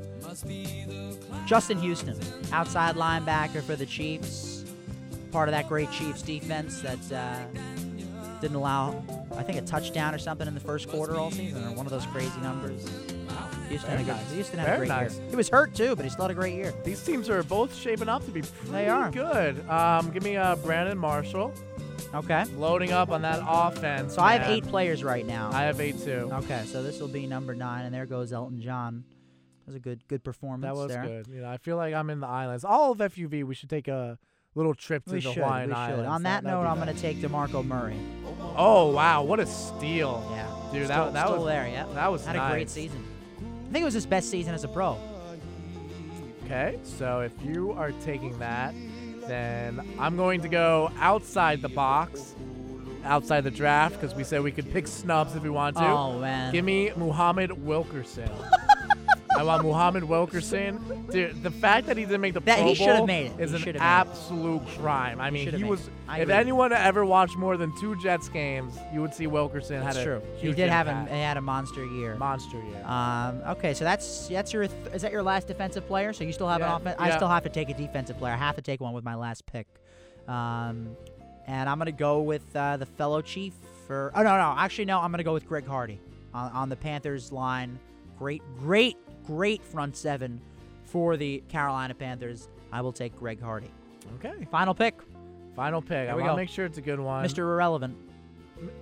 Speaker 2: Justin Houston, outside linebacker for the Chiefs. Part of that great Chiefs defense that uh, didn't allow, I think, a touchdown or something in the first quarter all season, or one of those crazy numbers. Houston had a, good,
Speaker 3: nice.
Speaker 2: Houston had
Speaker 3: Very
Speaker 2: a great
Speaker 3: nice.
Speaker 2: year. He was hurt too, but he still had a great year.
Speaker 3: These teams are both shaping up to be pretty
Speaker 2: are.
Speaker 3: good. Um, give me uh, Brandon Marshall.
Speaker 2: Okay.
Speaker 3: Loading up on that offense.
Speaker 2: So I have
Speaker 3: man.
Speaker 2: eight players right now.
Speaker 3: I have eight too.
Speaker 2: Okay, so this will be number nine, and there goes Elton John. That was a good good performance
Speaker 3: That was
Speaker 2: there.
Speaker 3: good. You know, I feel like I'm in the islands. All of FUV, we should take a little trip to
Speaker 2: We
Speaker 3: the
Speaker 2: should.
Speaker 3: Hawaiian
Speaker 2: we should.
Speaker 3: Islands.
Speaker 2: On that,
Speaker 3: that'd
Speaker 2: note, I'm
Speaker 3: nice.
Speaker 2: going to take DeMarco Murray.
Speaker 3: Oh wow, what a steal!
Speaker 2: Yeah,
Speaker 3: Dude,
Speaker 2: still,
Speaker 3: that that
Speaker 2: still
Speaker 3: was
Speaker 2: there. Yeah,
Speaker 3: that was
Speaker 2: had a great season. I think it was his best season as a pro.
Speaker 3: Okay, so if you are taking that, then I'm going to go outside the box, outside the draft, because we said we could pick snubs if we want to.
Speaker 2: Oh man,
Speaker 3: Give me Muhammad Wilkerson. I want Muhammad Wilkerson. Dude, the fact that he didn't make the
Speaker 2: That-
Speaker 3: Pro
Speaker 2: he should've
Speaker 3: Bowl
Speaker 2: made it.
Speaker 3: is
Speaker 2: He
Speaker 3: an
Speaker 2: should've made it.
Speaker 3: absolute crime. I mean,
Speaker 2: should've
Speaker 3: he
Speaker 2: made
Speaker 3: was.
Speaker 2: it. I
Speaker 3: If
Speaker 2: agree.
Speaker 3: anyone ever watched more than two Jets games, you would see Wilkerson
Speaker 2: That's
Speaker 3: had a
Speaker 2: true. He
Speaker 3: huge
Speaker 2: did have a,
Speaker 3: impact.
Speaker 2: he had a monster year.
Speaker 3: monster year.
Speaker 2: Um, okay, so that's that's your th- is that your last defensive player? So you still have
Speaker 3: Yeah,
Speaker 2: an offense. I
Speaker 3: yeah.
Speaker 2: still have to take a defensive player. I have to take one with my last pick. Um, and I'm gonna go with uh, the fellow chief for. Oh no, no, actually no. I'm gonna go with Greg Hardy on, on the Panthers line. Great, great, great front seven for the Carolina Panthers. I will take Greg Hardy.
Speaker 3: okay.
Speaker 2: Final pick,
Speaker 3: Final pick. I
Speaker 2: we
Speaker 3: want to make sure it's a good one.
Speaker 2: Mr. Irrelevant.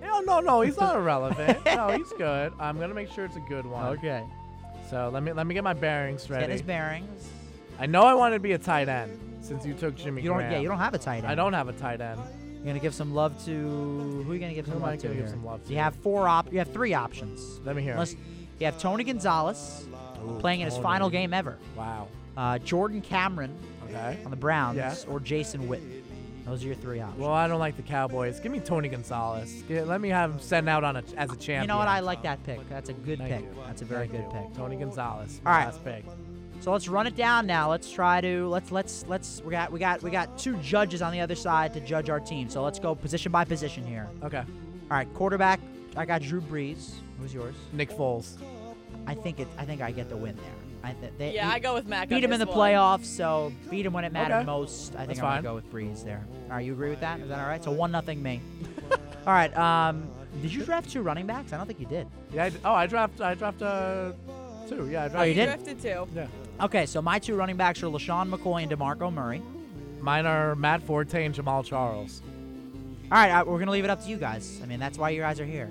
Speaker 3: No, no, no. He's not irrelevant. no, he's good. I'm gonna make sure it's a good one.
Speaker 2: Okay.
Speaker 3: So let me let me get my bearings
Speaker 2: Get his bearings.
Speaker 3: I know I wanted to be a tight end since you took Jimmy
Speaker 2: You don't.
Speaker 3: Graham.
Speaker 2: Yeah, you don't have a tight end.
Speaker 3: I don't have a tight end.
Speaker 2: You're gonna give some love to who are you gonna give
Speaker 3: Who
Speaker 2: some love to
Speaker 3: give some love
Speaker 2: You have four op. You have three options.
Speaker 3: Let me hear.
Speaker 2: Unless you have Tony Gonzalez
Speaker 3: Ooh,
Speaker 2: playing in his final game ever.
Speaker 3: Wow.
Speaker 2: Uh, Jordan Cameron
Speaker 3: Okay.
Speaker 2: on the Browns
Speaker 3: Yeah.
Speaker 2: or Jason Witten. Those are your three options.
Speaker 3: Well, I don't like the Cowboys. Give me Tony Gonzalez. Get- let me have him sent out on a as a champion.
Speaker 2: you know what? I like that pick. That's a good
Speaker 3: Thank
Speaker 2: pick.
Speaker 3: you.
Speaker 2: That's a very
Speaker 3: Thank
Speaker 2: good
Speaker 3: you.
Speaker 2: pick.
Speaker 3: Tony Gonzalez.
Speaker 2: All right.
Speaker 3: Last pick.
Speaker 2: So let's run it down now. Let's try to let's let's let's we got we got we got two judges on the other side to judge our team. So let's go position by position here.
Speaker 3: Okay.
Speaker 2: All right, quarterback. I got Drew Brees. Who's yours?
Speaker 3: Nick Foles.
Speaker 2: I think it. I think I get the win there. I th- they,
Speaker 4: Yeah,
Speaker 2: he-
Speaker 4: I go with Mack.
Speaker 2: beat him in the
Speaker 4: one.
Speaker 2: playoffs, so beat him when it mattered
Speaker 3: Okay.
Speaker 2: most. I think
Speaker 3: That's
Speaker 2: I'm gonna go with Brees there. All right, you agree with that? Is that all right? So one nothing me. all right. Um, did you draft two running backs? I don't think you did.
Speaker 3: Yeah. I d oh, I draft. I draft uh two. Yeah. I draft.
Speaker 2: Oh, you
Speaker 4: He
Speaker 2: did?
Speaker 4: drafted too.
Speaker 3: Yeah.
Speaker 2: Okay, so my two running backs are LeSean McCoy and DeMarco Murray.
Speaker 3: Mine are Matt Forte and Jamaal Charles.
Speaker 2: All right, we're gonna leave it up to you guys. I mean, that's why you guys are here.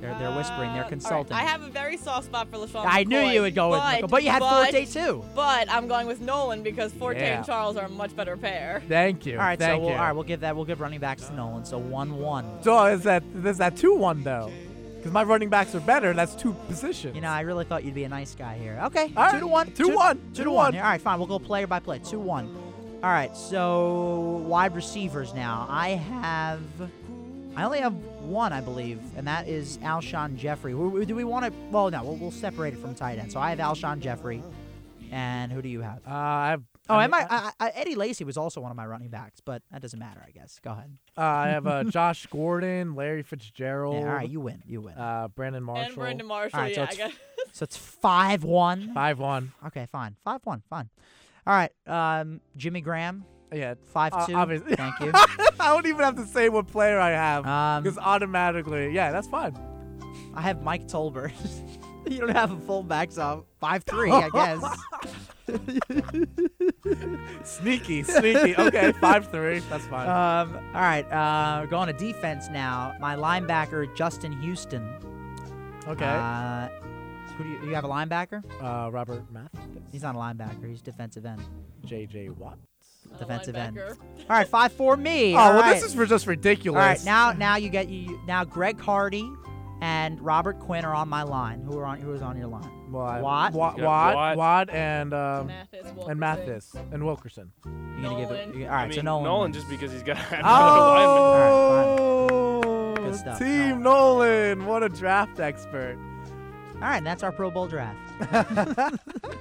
Speaker 2: They're they're whispering.
Speaker 4: Uh,
Speaker 2: They're
Speaker 4: all right,
Speaker 2: consulting.
Speaker 4: I have a very soft spot for LeSean
Speaker 2: I knew you would go with
Speaker 4: but,
Speaker 2: McCoy, but you had
Speaker 4: but,
Speaker 2: Forte too.
Speaker 4: But I'm going with Nolan because Forte
Speaker 3: Yeah.
Speaker 4: and Charles are a much better pair.
Speaker 3: Thank you.
Speaker 2: All right, so we'll,
Speaker 3: you.
Speaker 2: all right, we'll give that. We'll give running backs to Nolan. So one one.
Speaker 3: So is that is that two one though? Because my running backs are better. That's two positions.
Speaker 2: You know, I really thought you'd be a nice guy here. Okay,
Speaker 3: All
Speaker 2: two
Speaker 3: right,
Speaker 2: to one.
Speaker 3: two one,
Speaker 2: Two,
Speaker 3: two
Speaker 2: to
Speaker 3: to
Speaker 2: one.
Speaker 3: one.
Speaker 2: Here. All right, fine. We'll go player by player. Two one. All right, so wide receivers now. I have. I only have one, I believe, and that is Alshon Jeffery. Do we want to? Well, no, we'll, we'll separate it from tight end. So I have Alshon Jeffery, and who do you have?
Speaker 3: Uh, I have.
Speaker 2: Oh,
Speaker 3: I
Speaker 2: am
Speaker 3: mean,
Speaker 2: I, I, I? Eddie Lacy was also one of my running backs, but that doesn't matter, I guess. Go ahead.
Speaker 3: Uh, I have uh, Josh Gordon, Larry Fitzgerald,
Speaker 2: Yeah, all right, you win. You win.
Speaker 3: uh, Brandon Marshall.
Speaker 4: And Brandon Marshall,
Speaker 2: All right, so
Speaker 4: yeah.
Speaker 2: it's
Speaker 4: I guess.
Speaker 2: so it's five one.
Speaker 3: Five one.
Speaker 2: Okay, fine. Five one. Fine. All right. Um, Jimmy Graham,
Speaker 3: Yeah.
Speaker 2: five
Speaker 3: Uh,
Speaker 2: two.
Speaker 3: obviously.
Speaker 2: Thank you.
Speaker 3: I don't even have to say what player I have
Speaker 2: Um,
Speaker 3: because automatically, yeah, that's fine.
Speaker 2: I have Mike Tolbert. you don't have a fullback, so five three, I guess.
Speaker 3: Sneaky, sneaky. Okay, five three. That's fine.
Speaker 2: um, all right. Uh, going to defense now. My linebacker Justin Houston.
Speaker 3: okay.
Speaker 2: Uh, who do you, you have a linebacker?
Speaker 3: Uh, Robert Math.
Speaker 2: He's not a linebacker. He's defensive end.
Speaker 3: J.J. Watt.
Speaker 4: A
Speaker 2: defensive end. All right, five four me.
Speaker 3: Oh
Speaker 2: All
Speaker 3: well,
Speaker 2: right.
Speaker 3: this is for just ridiculous.
Speaker 2: right, now now you get you now Greg Hardy and Robert Quinn are on my line. Who are on who is on your line?
Speaker 3: well, I-
Speaker 2: Watt?
Speaker 3: Watt,
Speaker 5: He's
Speaker 3: Watt,
Speaker 5: Watt.
Speaker 3: Watt, and um,
Speaker 4: Mathis,
Speaker 3: and Mathis and Wilkerson.
Speaker 2: You're gonna give it. All right,
Speaker 5: I mean,
Speaker 2: so Nolan.
Speaker 5: Nolan
Speaker 2: wins.
Speaker 5: just because he's got.
Speaker 3: Oh,
Speaker 2: Good stuff.
Speaker 3: Team Nolan, what a draft expert.
Speaker 2: All right, and that's our Pro Bowl draft.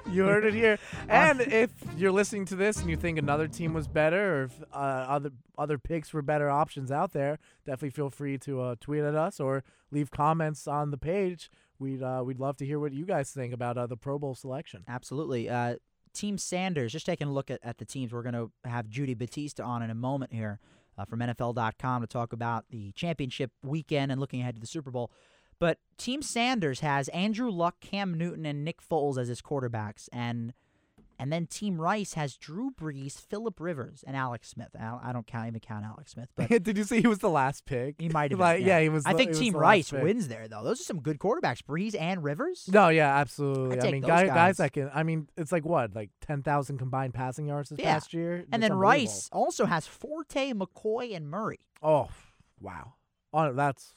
Speaker 3: You heard it here. And if you're listening to this and you think another team was better, or if uh, other other picks were better options out there, definitely feel free to uh, tweet at us or leave comments on the page. We'd uh, we'd love to hear what you guys think about uh, the Pro Bowl selection.
Speaker 2: Absolutely. Uh, Team Sanders, just taking a look at, at the teams. We're going to have Judy Battista on in a moment here uh, from NFL.com to talk about the championship weekend and looking ahead to the Super Bowl. But Team Sanders has Andrew Luck, Cam Newton, and Nick Foles as his quarterbacks. And and then Team Rice has Drew Brees, Philip Rivers, and Alex Smith. I don't count even count Alex Smith, but
Speaker 3: Did you see he was the last pick?
Speaker 2: he might have.
Speaker 3: like,
Speaker 2: been,
Speaker 3: yeah. he was.
Speaker 2: I
Speaker 3: the-
Speaker 2: think Team Rice wins there, though. Those are some good quarterbacks. Brees and Rivers.
Speaker 3: No, yeah, absolutely.
Speaker 2: I'd
Speaker 3: I mean, guys,
Speaker 2: guys.
Speaker 3: that can. I mean, it's like what, like ten thousand combined passing yards this
Speaker 2: Yeah.
Speaker 3: past year,
Speaker 2: And then. Rice also has Forte, McCoy, and Murray.
Speaker 3: Oh, wow. Oh, that's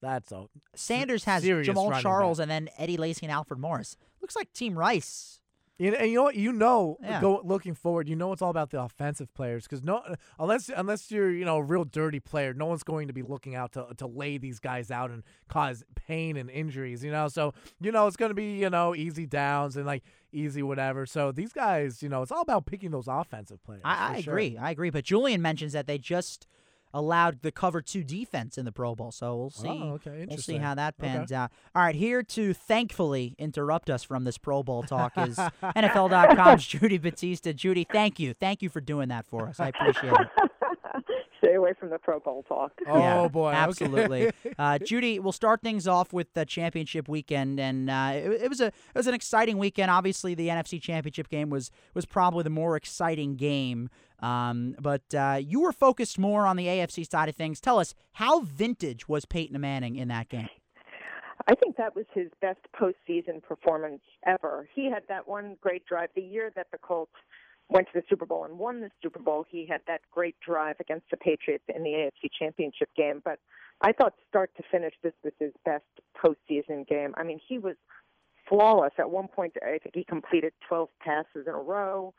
Speaker 3: that's a
Speaker 2: Sanders has
Speaker 3: Jamaal
Speaker 2: Charles and then Eddie Lacy and Alfred Morris. Looks like Team Rice
Speaker 3: know, and you know what? You know,
Speaker 2: Yeah.
Speaker 3: go looking forward. You know, it's all about the offensive players because no, unless unless you're you know a real dirty player, no one's going to be looking out to to lay these guys out and cause pain and injuries. You know, so you know it's going to be you know easy downs and like easy whatever. So these guys, you know, it's all about picking those offensive players.
Speaker 2: I, I
Speaker 3: sure.
Speaker 2: agree. I agree. But Julian mentions that they just allowed the cover two defense in the Pro Bowl, so we'll see.
Speaker 3: Oh, okay,
Speaker 2: We'll see how that
Speaker 3: Okay.
Speaker 2: pans out. All right, here to thankfully interrupt us from this Pro Bowl talk is NFL.com's Judy Battista. Judy, thank you. Thank you for doing that for us. I appreciate it.
Speaker 6: Stay away from the Pro Bowl talk.
Speaker 3: Oh
Speaker 2: Yeah,
Speaker 3: boy, okay.
Speaker 2: absolutely. Uh, Judy, we'll start things off with the championship weekend, and uh, it, it was a it was an exciting weekend. Obviously, the NFC Championship game was was probably the more exciting game. Um, but uh, you were focused more on the AFC side of things. Tell us how vintage was Peyton Manning in that game?
Speaker 6: I think that was his best postseason performance ever. He had that one great drive. The year that the Colts went to the Super Bowl and won the Super Bowl, he had that great drive against the Patriots in the AFC Championship game. But I thought start to finish, this was his best postseason game. I mean, he was flawless. At one point, I think he completed 12 passes in a row.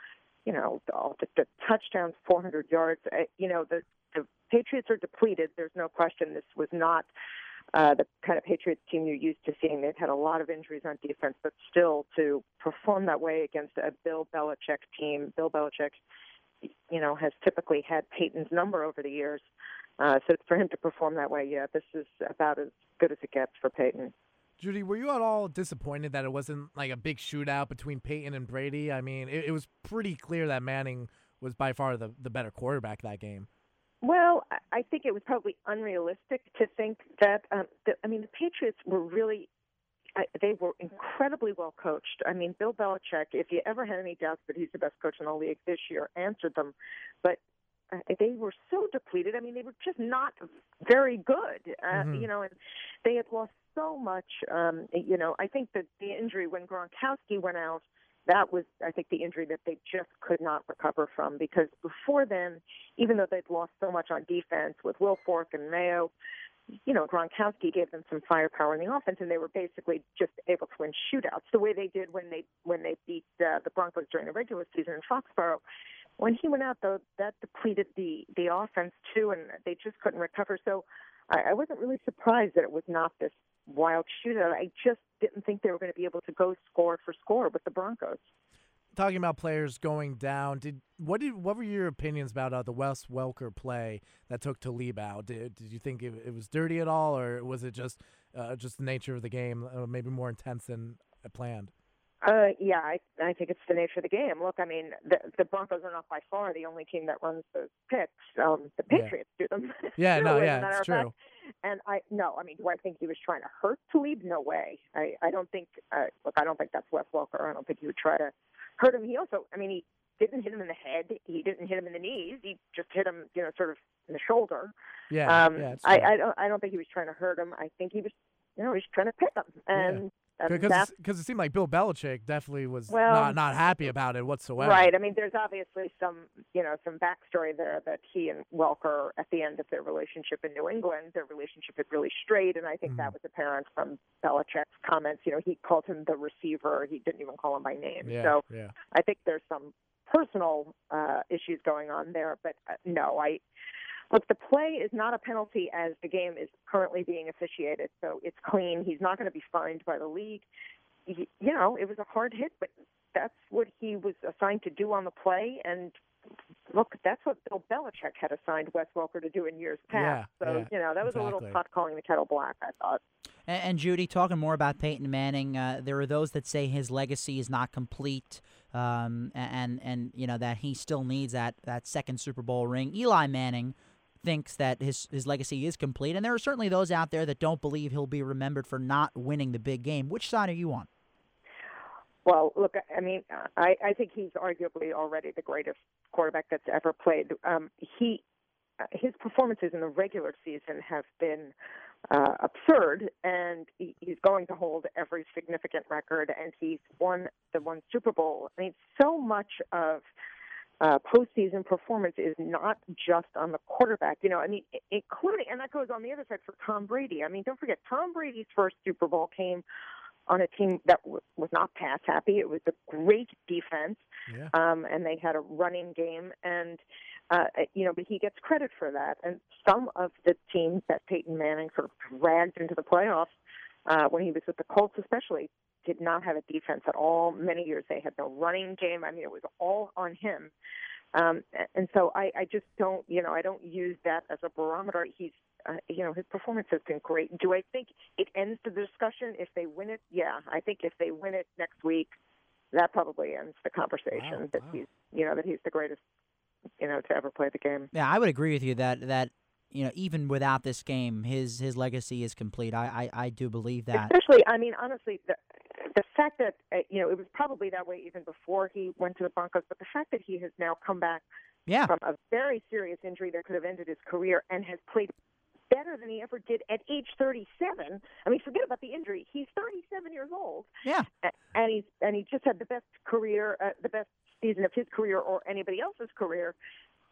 Speaker 6: You know, all the, the touchdowns, 400 yards. Uh, You know, the the Patriots are depleted. There's no question. This was not uh, the kind of Patriots team you're used to seeing. They've had a lot of injuries on defense, but still to perform that way against a Bill Belichick team, Bill Belichick, you know, has typically had Peyton's number over the years. Uh, so for him to perform that way, yeah, this is about as good as it gets for Peyton.
Speaker 3: Judy, were you at all disappointed that it wasn't like a big shootout between Peyton and Brady? I mean, it, it was pretty clear that Manning was by far the, the better quarterback that game.
Speaker 6: Well, I- I think it was probably unrealistic to think that. Um, that I mean, the Patriots were really. I, they were incredibly well coached. I mean, Bill Belichick. If you ever had any doubts that he's the best coach in the league this year, answered them. But uh, they were so depleted. I mean, they were just not very good. Uh,
Speaker 3: Mhm.
Speaker 6: You know, and they had lost so much. Um, you know, I think that the injury when Gronkowski went out, that was, I think, the injury that they just could not recover from because before then, even though they'd lost so much on defense with Wilfork and Mayo, you know, Gronkowski gave them some firepower in the offense, and they were basically just able to win shootouts the way they did when they when they beat uh, the Broncos during the regular season in Foxborough. When he went out, though, that depleted the the offense too, and they just couldn't recover. So I, I wasn't really surprised that it was not this wild shootout. I just didn't think they were going to be able to go score for score with the Broncos.
Speaker 3: Talking about players going down, did what did what were your opinions about uh, the Wes Welker play that took Talib out? Did, did you think it, it was dirty at all, or was it just uh, just the nature of the game, uh, maybe more intense than planned?
Speaker 6: Uh, yeah, I, I think it's the nature of the game. Look, I mean, the, the Broncos are not by far the only team that runs those picks. Um, the
Speaker 3: Yeah.
Speaker 6: Patriots do them.
Speaker 3: Yeah, no, yeah, it's
Speaker 6: of fact. And I no, I mean, do I think he was trying to hurt Talib? No way. I I don't think. Uh, look, I don't think that's Wes Welker. I don't think he would try to hurt him. He also, I mean, he didn't hit him in the head. He didn't hit him in the knees. He just hit him, you know, sort of in the shoulder.
Speaker 3: Yeah,
Speaker 6: um,
Speaker 3: yeah,
Speaker 6: I. I don't I don't think he was trying to hurt him. I think he was, you know, he was trying to pick him. And um, that's
Speaker 3: because it seemed like Bill Belichick definitely was
Speaker 6: Well-
Speaker 3: not not happy about it whatsoever.
Speaker 6: Right. I mean, there's obviously some, you know, some backstory there that he and Welker, at the end of their relationship in New England, their relationship had really strayed, and I think that
Speaker 3: Mhm.
Speaker 6: was apparent from Belichick's comments. You know, he called him the receiver. He didn't even call him by name.
Speaker 3: Yeah,
Speaker 6: So
Speaker 3: yeah.
Speaker 6: I think there's some personal uh, issues going on there. But uh, no, I look. The play is not a penalty as the game is currently being officiated, so it's clean. He's not going to be fined by the league. Y- You know, it was a hard hit, but that's what he was assigned to do on the play. And look, that's what Bill Belichick had assigned Wes Welker to do in years past.
Speaker 3: Yeah,
Speaker 6: so
Speaker 3: yeah,
Speaker 6: you know, that was a little pot calling the kettle black. I thought.
Speaker 2: And, and Judy, talking more about Peyton Manning, uh, there are those that say his legacy is not complete, um, and and you know that he still needs that that second Super Bowl ring. Eli Manning thinks that his his legacy is complete, and there are certainly those out there that don't believe he'll be remembered for not winning the big game. Which side are you on?
Speaker 6: Well, look, I mean, I, I think he's arguably already the greatest quarterback that's ever played. Um, he, his performances in the regular season have been uh, absurd, and he, he's going to hold every significant record. And he's won the one Super Bowl. I mean, so much of uh, postseason performance is not just on the quarterback. You know, I mean, including, and that goes on the other side for Tom Brady. I mean, don't forget, Tom Brady's first Super Bowl came on a team that w- was not pass happy. It was a great defense,
Speaker 3: Yeah.
Speaker 6: um, and they had a running game. And uh, you know, but he gets credit for that. And some of the teams that Peyton Manning sort of dragged into the playoffs uh, when he was with the Colts, especially, did not have a defense at all. Many years they had no running game. I mean, it was all on him. Um, and so I, I just don't, you know, I don't use that as a barometer. He's, uh, you know, his performance has been great. Do I think it ends the discussion if they win it? Yeah, I think if they win it next week, that probably ends the conversation
Speaker 3: Wow,
Speaker 6: that
Speaker 3: wow.
Speaker 6: he's, you know, that he's the greatest, you know, to ever play the game.
Speaker 2: Yeah, I would agree with you that that you know even without this game, his his legacy is complete. I I, I do believe that.
Speaker 6: Especially, I mean, honestly, the the fact that uh, you know it was probably that way even before he went to the Broncos, but the fact that he has now come back
Speaker 2: Yeah,
Speaker 6: from a very serious injury that could have ended his career and has played better than he ever did at age 37. I mean, forget about the injury. He's 37 years old,
Speaker 2: yeah.
Speaker 6: and he's and he just had the best career, uh, the best season of his career or anybody else's career.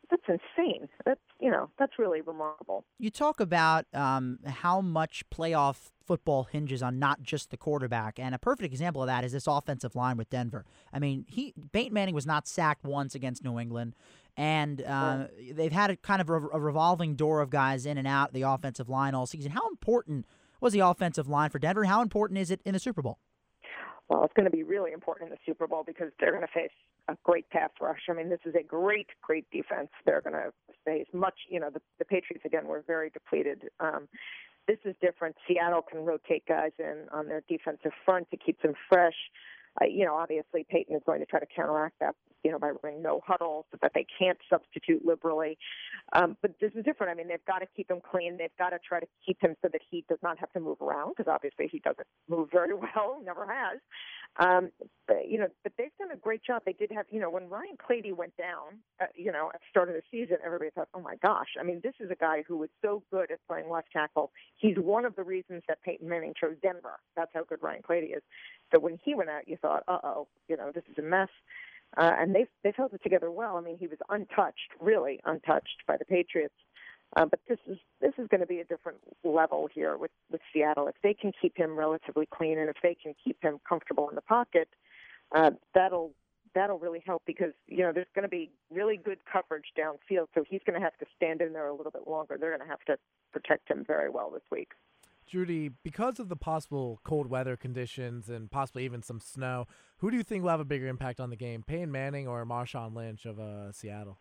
Speaker 6: That's insane. That's you know that's really remarkable.
Speaker 2: You talk about um, how much playoff football hinges on not just the quarterback, and a perfect example of that is this offensive line with Denver. I mean, he Peyton Manning was not sacked once against New England, and uh, they've had a kind of a, a revolving door of guys in and out the offensive line all season. How important was the offensive line for Denver? How important is it in the Super Bowl?
Speaker 6: Well, it's going to be really important in the Super Bowl because they're going to face a great pass rush. I mean, this is a great, great defense. They're going to face much. You know, the, the Patriots again were very depleted. Um, this is different. Seattle can rotate guys in on their defensive front to keep them fresh. Uh, you know, obviously Peyton is going to try to counteract that. You know, by running no huddle so that they can't substitute liberally. Um, but this is different. I mean, they've got to keep him clean. They've got to try to keep him so that he does not have to move around because obviously he doesn't move very well, never has. Um, but, you know, but they've done a great job. They did have, you know, when Ryan Clady went down, uh, you know, at the start of the season, everybody thought, oh my gosh. I mean, this is a guy who was so good at playing left tackle. He's one of the reasons that Peyton Manning chose Denver. That's how good Ryan Clady is. So when he went out, you thought, uh oh, you know, this is a mess. Uh, and they've they've held it together well. I mean, he was untouched, really untouched by the Patriots. Uh, but this is this is going to be a different level here with with Seattle. If they can keep him relatively clean and if they can keep him comfortable in the pocket, uh, that'll that'll really help because you know there's going to be really good coverage downfield. So he's going to have to stand in there a little bit longer. They're going to have to protect him very well this week.
Speaker 3: Judy, because of the possible cold weather conditions and possibly even some snow, who do you think will have a bigger impact on the game, Peyton Manning or Marshawn Lynch of uh, Seattle?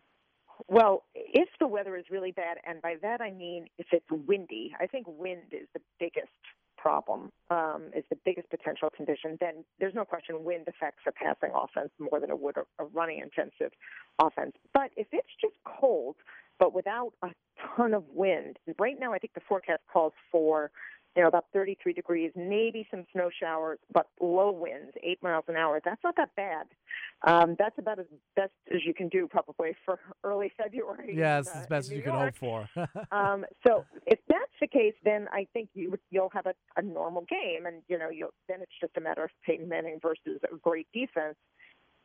Speaker 6: Well, if the weather is really bad, and by that I mean if it's windy, I think wind is the biggest problem, um, is the biggest potential condition. Then there's no question wind affects a passing offense more than it would a, a running intensive offense. But if it's just cold, but without a ton of wind, right now I think the forecast calls for you know, about 33 degrees, maybe some snow showers, but low winds, eight miles an hour. That's not that bad. Um, that's about as best as you can do, probably for early February.
Speaker 3: Yeah, it's
Speaker 6: uh,
Speaker 3: as best as you can hope for.
Speaker 6: Um, so if that's the case, then I think you you'll have a, a normal game, and you know, you'll, then it's just a matter of Peyton Manning versus a great defense.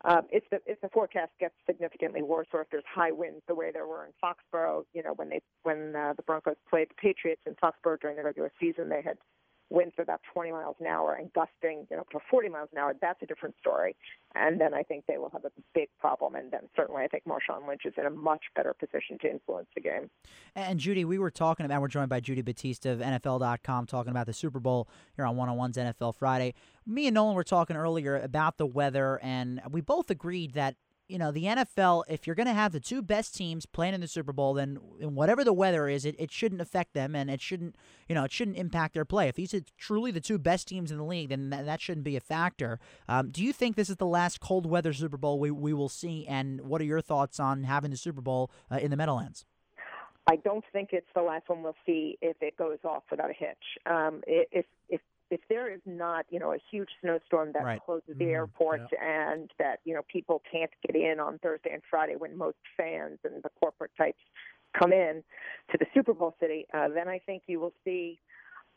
Speaker 6: Um, if the if the forecast gets significantly worse, or if there's high winds the way there were in Foxborough, you know, when they when uh, the Broncos played the Patriots in Foxborough during the regular season, they had winds of about 20 miles an hour and gusting, you know, to 40 miles an hour. That's a different story. And then I think they will have a big problem. And then certainly I think Marshawn Lynch is in a much better position to influence the game.
Speaker 2: And Judy, we were talking about, we're joined by Judy Battista of NFL.com talking about the Super Bowl here on 101's NFL Friday. Me and Nolan were talking earlier about the weather, and we both agreed that, you know, the NFL, if you're going to have the two best teams playing in the Super Bowl, then whatever the weather is, it, it shouldn't affect them and it shouldn't, you know, it shouldn't impact their play. If these are truly the two best teams in the league, then that, shouldn't be a factor. Um, do you think this is the last cold weather Super Bowl we, we will see? And what are your thoughts on having the Super Bowl uh, in the Meadowlands?
Speaker 6: I don't think it's the last one we'll see if it goes off without a hitch. Um, if if if there is not, you know, a huge snowstorm that
Speaker 2: Right.
Speaker 6: closes the
Speaker 3: Mhm,
Speaker 6: airport and that you know people can't get in on Thursday and Friday when most fans and the corporate types come in to the Super Bowl city, uh, then I think you will see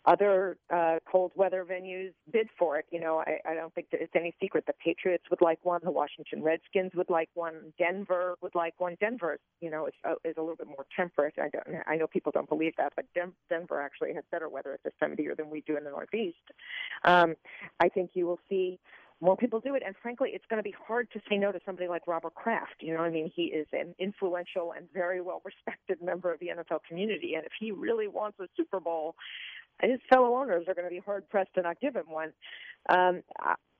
Speaker 6: other uh, cold weather venues bid for it. You know, I, I don't think that it's any secret the Patriots would like one, the Washington Redskins would like one, Denver would like one. Denver, you know, is, uh, is a little bit more temperate. I don't, I know people don't believe that, but Den- Denver actually has better weather at this time of the year than we do in the Northeast. Um, I think you will see more people do it. And frankly, it's going to be hard to say no to somebody like Robert Kraft. You know, I mean, he is an influential and very well respected member of the NFL community. And if he really wants a Super Bowl, his fellow owners are going to be hard pressed to not give him one. Um,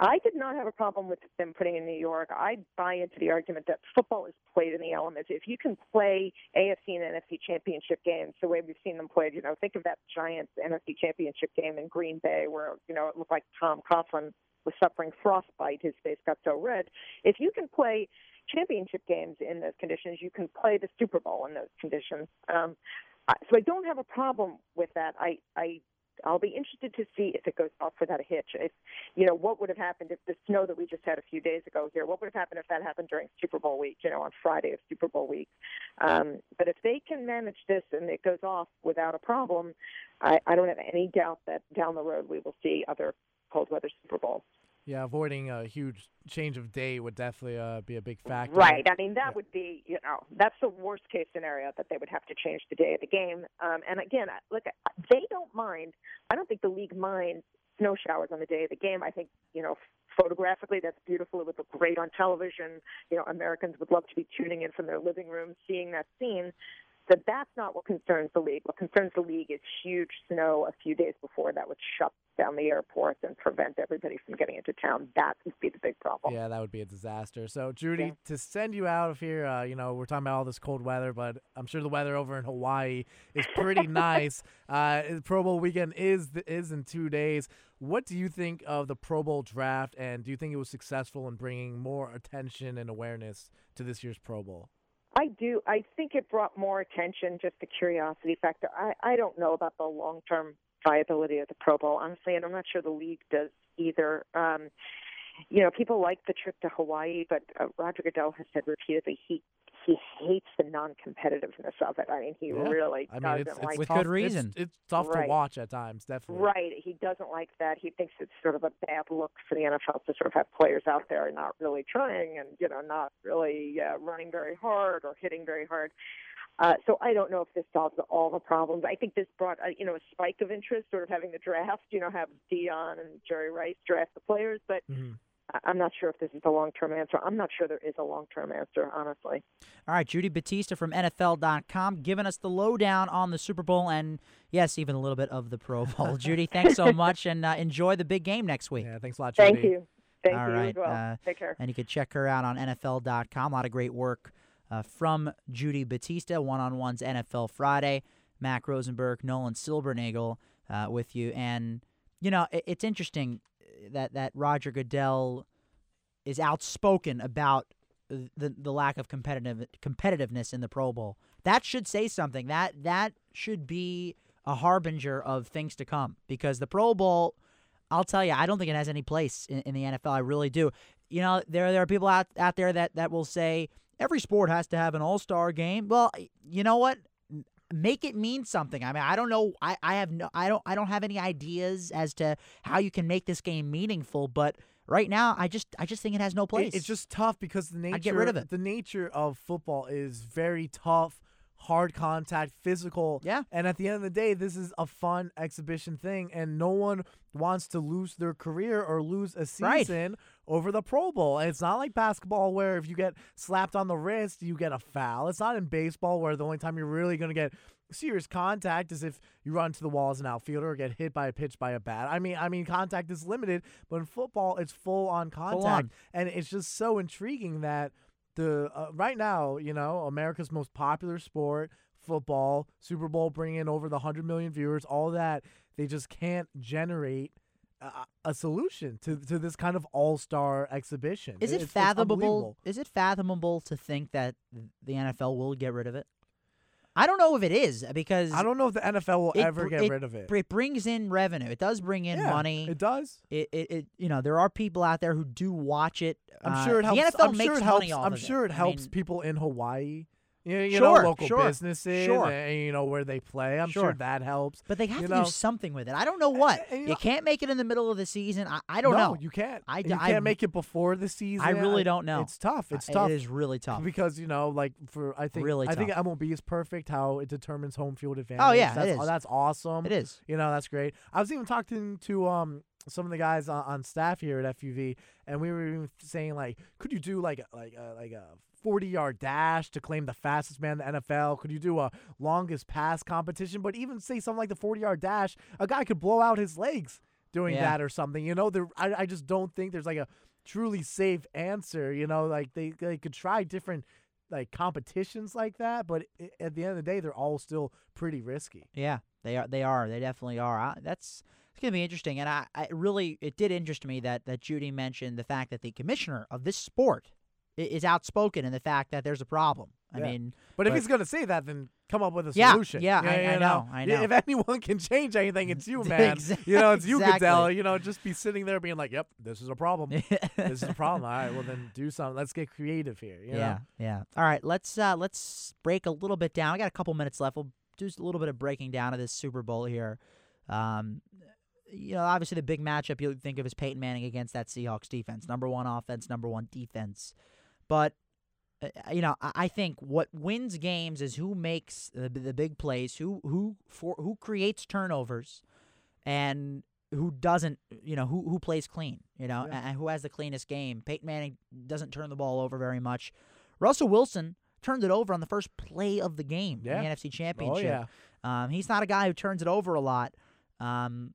Speaker 6: I, did not have a problem with them putting in New York. I buy into the argument that football is played in the elements. If you can play AFC and NFC championship games the way we've seen them played, you know, think of that Giants NFC championship game in Green Bay where, you know, it looked like Tom Coughlin was suffering frostbite. His face got so red. If you can play championship games in those conditions, you can play the Super Bowl in those conditions. Um, so I don't have a problem with that. I, I I'll be interested to see if it goes off without a hitch. If you know what would have happened if the snow that we just had a few days ago here, what would have happened if that happened during Super Bowl week? You know, on Friday of Super Bowl week. Um, but if they can manage this and it goes off without a problem, I, I don't have any doubt that down the road we will see other cold weather Super Bowls.
Speaker 3: Yeah, avoiding a huge change of day would definitely uh, be a big factor.
Speaker 6: Right. I mean, that
Speaker 3: Yeah.
Speaker 6: would be, you know, that's the worst case scenario that they would have to change the day of the game. Um, and again, look, they don't mind. I don't think the league minds snow showers on the day of the game. I think, you know, photographically that's beautiful. It would look great on television. You know, Americans would love to be tuning in from their living rooms, seeing that scene. But that's not what concerns the league. What concerns the league is huge snow a few days before that would shut down the airports and prevent everybody from getting into town. That would be the big problem.
Speaker 3: Yeah, that would be a disaster. So, Judy,
Speaker 6: Yeah.
Speaker 3: to send you out of here, uh, you know, we're talking about all this cold weather, but I'm sure the weather over in Hawaii is pretty nice. Uh, Pro Bowl weekend is is in two days. What do you think of the Pro Bowl draft, and do you think it was successful in bringing more attention and awareness to this year's Pro Bowl?
Speaker 6: I do. I think it brought more attention, just the curiosity factor. I, I don't know about the long term viability of the Pro Bowl, honestly, and I'm not sure the league does either. Um, you know, people like the trip to Hawaii, but uh, Roger Goodell has said repeatedly he he hates the non-competitiveness of it. I mean, he
Speaker 3: Yeah.
Speaker 6: really
Speaker 3: I mean,
Speaker 6: doesn't
Speaker 3: it's, it's
Speaker 6: like
Speaker 2: With
Speaker 3: tough,
Speaker 2: good reason.
Speaker 3: It's, it's tough
Speaker 6: Right.
Speaker 3: to watch at times, definitely.
Speaker 6: Right. He doesn't like that. He thinks it's sort of a bad look for the NFL to sort of have players out there not really trying and, you know, not really uh, running very hard or hitting very hard. Uh, so I don't know if this solves all the problems. I think this brought, uh, you know, a spike of interest, sort of having the draft, you know, have Deion and Jerry Rice draft the players. But
Speaker 3: hmm
Speaker 6: I- I'm not sure if this is the long-term answer. I'm not sure there is a long-term answer, honestly.
Speaker 2: All right, Judy Battista from NFL.com giving us the lowdown on the Super Bowl and, yes, even a little bit of the Pro Bowl. Judy, thanks so much and uh, enjoy the big game next week.
Speaker 3: Yeah, thanks a lot, Judy.
Speaker 6: Thank you. Thank
Speaker 2: All
Speaker 6: you
Speaker 2: right,
Speaker 6: as well.
Speaker 2: uh,
Speaker 6: Take care.
Speaker 2: And you can check her out on NFL.com. A lot of great work uh, from Judy Battista. One on ones NFL Friday. Mack Rosenberg, Nolan Silbernagel uh, with you. And, you know, it, it's interesting that, that Roger Goodell is outspoken about the, the lack of competitive competitiveness in the Pro Bowl. That should say something. That that should be a harbinger of things to come because the Pro Bowl I'll tell you, I don't think it has any place in, in the NFL. I really do. You know, there there are people out out there that that will say every sport has to have an All Star game. Well, you know what? Make it mean something. I mean, I don't know. I, I have no. I don't. I don't have any ideas as to how you can make this game meaningful. But right now, I just I just think it has no
Speaker 3: It-
Speaker 2: place.
Speaker 3: it's just tough because the nature
Speaker 2: I'd get rid of it.
Speaker 3: the nature of football is very tough, hard contact, physical.
Speaker 2: Yeah.
Speaker 3: And at the end of the day, this is a fun exhibition thing, and no one wants to lose their career or lose a
Speaker 2: Right.
Speaker 3: Over the Pro Bowl. And it's not like basketball where if you get slapped on the wrist, you get a foul. It's not in baseball where the only time you're really going to get serious contact is if you run to the wall as an outfielder or get hit by a pitch by a bat. I mean, I mean, contact is limited, but in football, it's full on contact,
Speaker 2: on.
Speaker 3: and it's just so intriguing that the uh, right now, you know, America's most popular sport, football, Super Bowl, bringing in over the hundred million viewers, all that they just can't generate. A, a solution to to this kind of all star exhibition.
Speaker 2: Is it
Speaker 3: It's- it's
Speaker 2: fathomable?
Speaker 3: unbelievable.
Speaker 2: Is it fathomable to think that the NFL will get rid of it? I don't know if it is because
Speaker 3: I don't know if the NFL will
Speaker 2: it
Speaker 3: ever get
Speaker 2: it
Speaker 3: rid of it.
Speaker 2: It brings in revenue. It does bring in
Speaker 3: Yeah,
Speaker 2: money.
Speaker 3: It does.
Speaker 2: It, it, it, you know, there are people out there who do watch it.
Speaker 3: I'm
Speaker 2: Uh,
Speaker 3: sure it helps.
Speaker 2: The NFL
Speaker 3: I'm
Speaker 2: makes
Speaker 3: sure it
Speaker 2: money
Speaker 3: helps.
Speaker 2: off
Speaker 3: I'm sure it
Speaker 2: I
Speaker 3: helps
Speaker 2: mean,
Speaker 3: people in Hawaii. You, you
Speaker 2: Sure,
Speaker 3: know, local
Speaker 2: sure,
Speaker 3: businesses,
Speaker 2: sure.
Speaker 3: and you know where they play. I'm sure,
Speaker 2: Sure.
Speaker 3: that helps.
Speaker 2: But they have
Speaker 3: You
Speaker 2: to
Speaker 3: know-
Speaker 2: do something with it. I don't know what.
Speaker 3: and you
Speaker 2: you
Speaker 3: know-
Speaker 2: can't make it in the middle of the season. I, I don't
Speaker 3: no,
Speaker 2: know.
Speaker 3: you can't.
Speaker 2: I
Speaker 3: you
Speaker 2: I-
Speaker 3: can't make it before the season.
Speaker 2: I really don't know.
Speaker 3: It's tough. It's tough.
Speaker 2: It is really tough.
Speaker 3: because you know, like for I think
Speaker 2: Really
Speaker 3: I think. MLB is perfect how it determines home field advantage.
Speaker 2: Oh, yeah, it
Speaker 3: that's,
Speaker 2: is.
Speaker 3: that's awesome.
Speaker 2: It is.
Speaker 3: You know, that's great. I was even talking to um some of the guys on, on staff here at FUV, and we were even saying like, could you do like like a, like a 40 yard dash to claim the fastest man in the NFL? Could you do a longest pass competition? But even say something like the 40 yard dash, a guy could blow out his legs doing
Speaker 2: Yeah.
Speaker 3: that or something. You know, there I, I just don't think there's like a truly safe answer. You know, like they they could try different like competitions like that, but at the end of the day, they're all still pretty risky.
Speaker 2: Yeah, they are. They are. They definitely are. I, that's it's gonna be interesting. And I, I really, it did interest me that that Judy mentioned the fact that the commissioner of this sport is outspoken in the fact that there's a problem. I
Speaker 3: Yeah.
Speaker 2: mean,
Speaker 3: But, if he's gonna say that, then come up with a
Speaker 2: Yeah,
Speaker 3: solution.
Speaker 2: yeah,
Speaker 3: You-
Speaker 2: I- I know, I know.
Speaker 3: If anyone can change anything, it's you, man.
Speaker 2: Exa-
Speaker 3: You know, it's you, Goodell. You know, just be sitting there being like, "Yep, this is a problem. this is a problem. All right, well then do something. Let's get creative here." You know?
Speaker 2: yeah, yeah. All right, let's uh let's break a little bit down. I got a couple minutes left. We'll do a little bit of breaking down of this Super Bowl here. Um, you know, obviously the big matchup you think of is Peyton Manning against that Seahawks defense, number one offense, number one defense. But uh, you know, I think what wins games is who makes the, the big plays, who who for who creates turnovers, and who doesn't. You know, who who plays clean. You know,
Speaker 3: Yeah.
Speaker 2: and who has the cleanest game. Peyton Manning doesn't turn the ball over very much. Russell Wilson turned it over on the first play of the game
Speaker 3: Yeah.
Speaker 2: in the NFC Championship.
Speaker 3: Oh
Speaker 2: Championship.
Speaker 3: yeah.
Speaker 2: Um, he's not a guy who turns it over a lot. Um,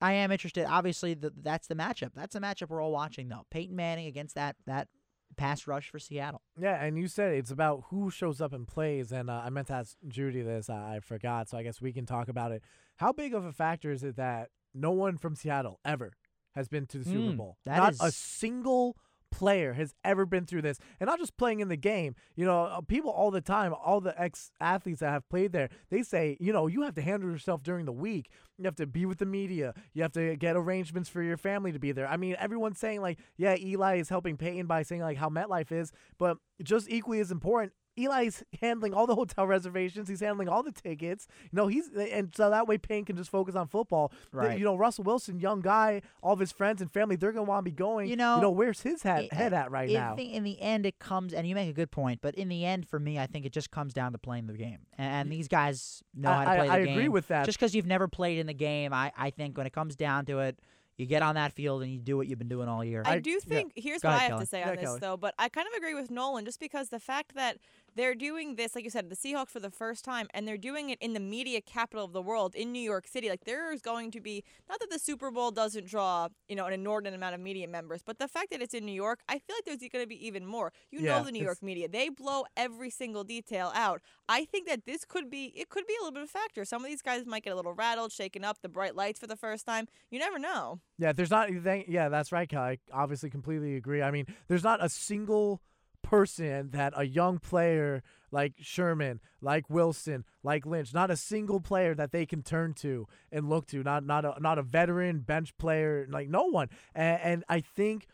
Speaker 2: I am interested. Obviously, the, that's the matchup. That's the matchup we're all watching, though. Peyton Manning against that that pass rush for Seattle.
Speaker 3: Yeah, and you said it's about who shows up and plays, and uh, I meant to ask Judy this. I, I forgot, so I guess we can talk about it. How big of a factor is it that no one from Seattle ever has been to the Super
Speaker 2: Mm,
Speaker 3: Bowl?
Speaker 2: that
Speaker 3: Not a
Speaker 2: is-
Speaker 3: single player has ever been through this, and not just playing in the game. You know, uh, people all the time, all the ex athletes that have played there, they say, you know, you have to handle yourself during the week. You have to be with the media. You have to get arrangements for your family to be there. I mean, everyone's saying like, yeah, Eli is helping Peyton by saying like how MetLife is, but just equally as important. Eli's handling all the hotel reservations. He's handling all the tickets. You know, he's and so that way Payne can just focus on football.
Speaker 2: Right.
Speaker 3: You know, Russell Wilson, young guy, all of his friends and family, they're gonna want to be going.
Speaker 2: You know,
Speaker 3: you know, where's his head,
Speaker 2: I-
Speaker 3: head at right now?
Speaker 2: I
Speaker 3: now?
Speaker 2: think in the end it comes, and you make a good point. But in the end, for me, I think it just comes down to playing the game, and, and these guys know how to
Speaker 3: I,
Speaker 2: play the game.
Speaker 3: I agree with that.
Speaker 2: Just because you've never played in the game, I, I think when it comes down to it, you get on that field and you do what you've been doing all year.
Speaker 4: I,
Speaker 3: I-
Speaker 4: do
Speaker 3: yeah.
Speaker 4: think here's
Speaker 2: Go
Speaker 4: what
Speaker 2: ahead,
Speaker 4: I have
Speaker 2: Kelly.
Speaker 4: to say
Speaker 3: Yeah,
Speaker 4: on this
Speaker 3: Kelly.
Speaker 4: though, but I kind of agree with Nolan just because the fact that they're doing this, like you said, the Seahawks for the first time, and they're doing it in the media capital of the world in New York City. Like there is going to be not that the Super Bowl doesn't draw, you know, an inordinate amount of media members, but the fact that it's in New York, I feel like there's going to be even more. You
Speaker 3: Yeah,
Speaker 4: know, the New York media, they blow every single detail out. I think that this could be, it could be a little bit of a factor. Some of these guys might get a little rattled, shaken up, the bright lights for the first time. You never know.
Speaker 3: Yeah, there's not. Yeah, that's right, Cal. I obviously completely agree. I mean, there's not a single person that a young player like Sherman, like Wilson, like Lynch, not a single player that they can turn to and look to. Not not a not a veteran bench player, like no one. And, and I think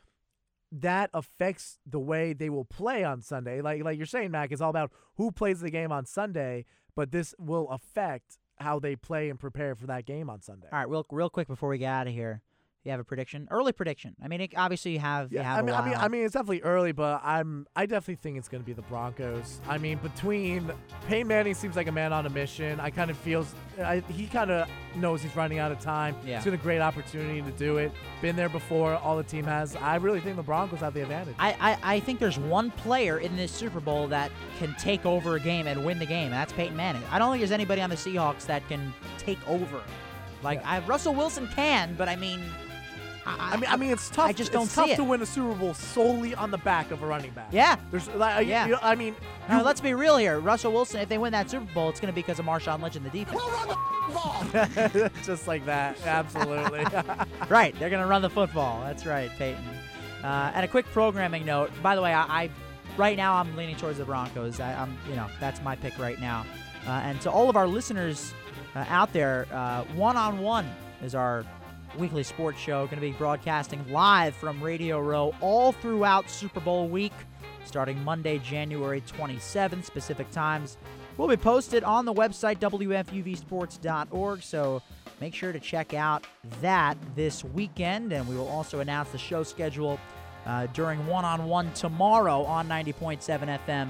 Speaker 3: that affects the way they will play on Sunday. Like like you're saying, Mack, it's all about who plays the game on Sunday, but this will affect how they play and prepare for that game on Sunday.
Speaker 2: all right, real real quick before we get out of here, you have a prediction, early prediction. I mean, it, obviously you have you
Speaker 3: Yeah,
Speaker 2: have
Speaker 3: I mean,
Speaker 2: a
Speaker 3: I mean. I mean, it's definitely early, but I'm, I definitely think it's going to be the Broncos. I mean, between Peyton Manning seems like a man on a mission. I kind of feels, I, he kind of knows he's running out of time.
Speaker 2: Yeah.
Speaker 3: It's been a great opportunity to do it. Been there before. All the team has. I really think the Broncos have the advantage.
Speaker 2: I, I, I think there's one player in this Super Bowl that can take over a game and win the game, and that's Peyton Manning. I don't think there's anybody on the Seahawks that can take over. Like I, Russell Wilson can, but I mean, I,
Speaker 3: I mean, I mean, it's tough.
Speaker 2: I just don't
Speaker 3: it's
Speaker 2: see
Speaker 3: tough
Speaker 2: it.
Speaker 3: to win a Super Bowl solely on the back of a running back.
Speaker 2: yeah.
Speaker 3: There's, like,
Speaker 2: Yeah.
Speaker 3: you I mean,
Speaker 2: Now let's be real here. Russell Wilson, if they win that Super Bowl, it's going to be because of Marshawn Lynch and the defense.
Speaker 3: just like that. Absolutely.
Speaker 2: right, they're going to run the football. That's right, Peyton. Uh, and a quick programming note. By the way, I, I right now I'm leaning towards the Broncos. I, I'm, you know, that's my pick right now. Uh, and to all of our listeners uh, out there, one on one is our weekly sports show. Going to be broadcasting live from Radio Row all throughout Super Bowl week, starting Monday, January 27th, specific times. Will be posted on the website, WFUVSports.org. So make sure to check out that this weekend. And we will also announce the show schedule uh, during one on one tomorrow on 90.7 FM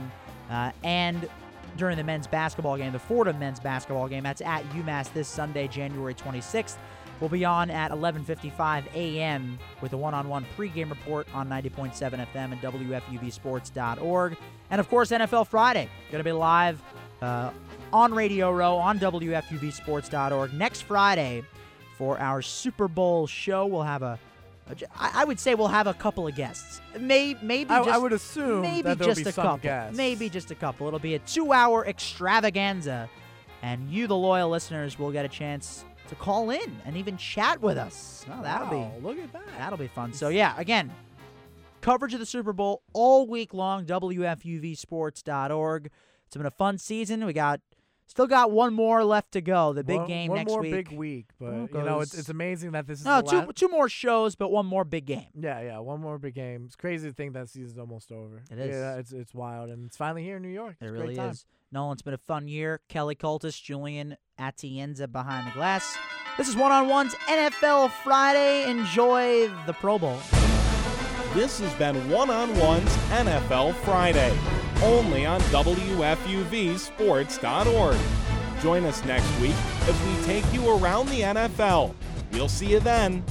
Speaker 2: uh, and during the men's basketball game, the Fordham men's basketball game. That's at UMass this Sunday, January 26th. We'll be on at 11:55 a.m. with a one-on-one pregame report on 90.7 FM and WFUVSports.org, and of course NFL Friday. Going to be live uh, on Radio Row on WFUVSports.org next Friday for our Super Bowl show. We'll have a I would say we'll have a couple of guests. Maybe, maybe
Speaker 3: I,
Speaker 2: just,
Speaker 3: I would assume
Speaker 2: maybe just a couple.
Speaker 3: guests.
Speaker 2: Maybe just a couple. It'll be a two-hour extravaganza, and you, the loyal listeners, will get a chance to call in and even chat with us. Well, that'll
Speaker 3: Wow,
Speaker 2: be
Speaker 3: look at that.
Speaker 2: that'll be fun. So yeah, again, coverage of the Super Bowl all week long. WFUVSports.org. It's been a fun season. We got still got one more left to go. The big
Speaker 3: one,
Speaker 2: game
Speaker 3: one
Speaker 2: next
Speaker 3: more
Speaker 2: week.
Speaker 3: big week, but you know it's it's amazing that this is
Speaker 2: No,
Speaker 3: the
Speaker 2: two
Speaker 3: last.
Speaker 2: two more shows, but one more big game.
Speaker 3: Yeah, yeah, one more big game. It's crazy to think that season's almost over.
Speaker 2: It is.
Speaker 3: Yeah, it's it's wild, and it's finally here in New York.
Speaker 2: It
Speaker 3: It's a
Speaker 2: really is. Nolan, it's been a fun year. Kelly Cultus, Julian Atienza behind the glass. This is One on One's NFL Friday. Enjoy the Pro Bowl.
Speaker 1: This has been One on One's NFL Friday, only on WFUVSports.org. Join us next week as we take you around the NFL. We'll see you then.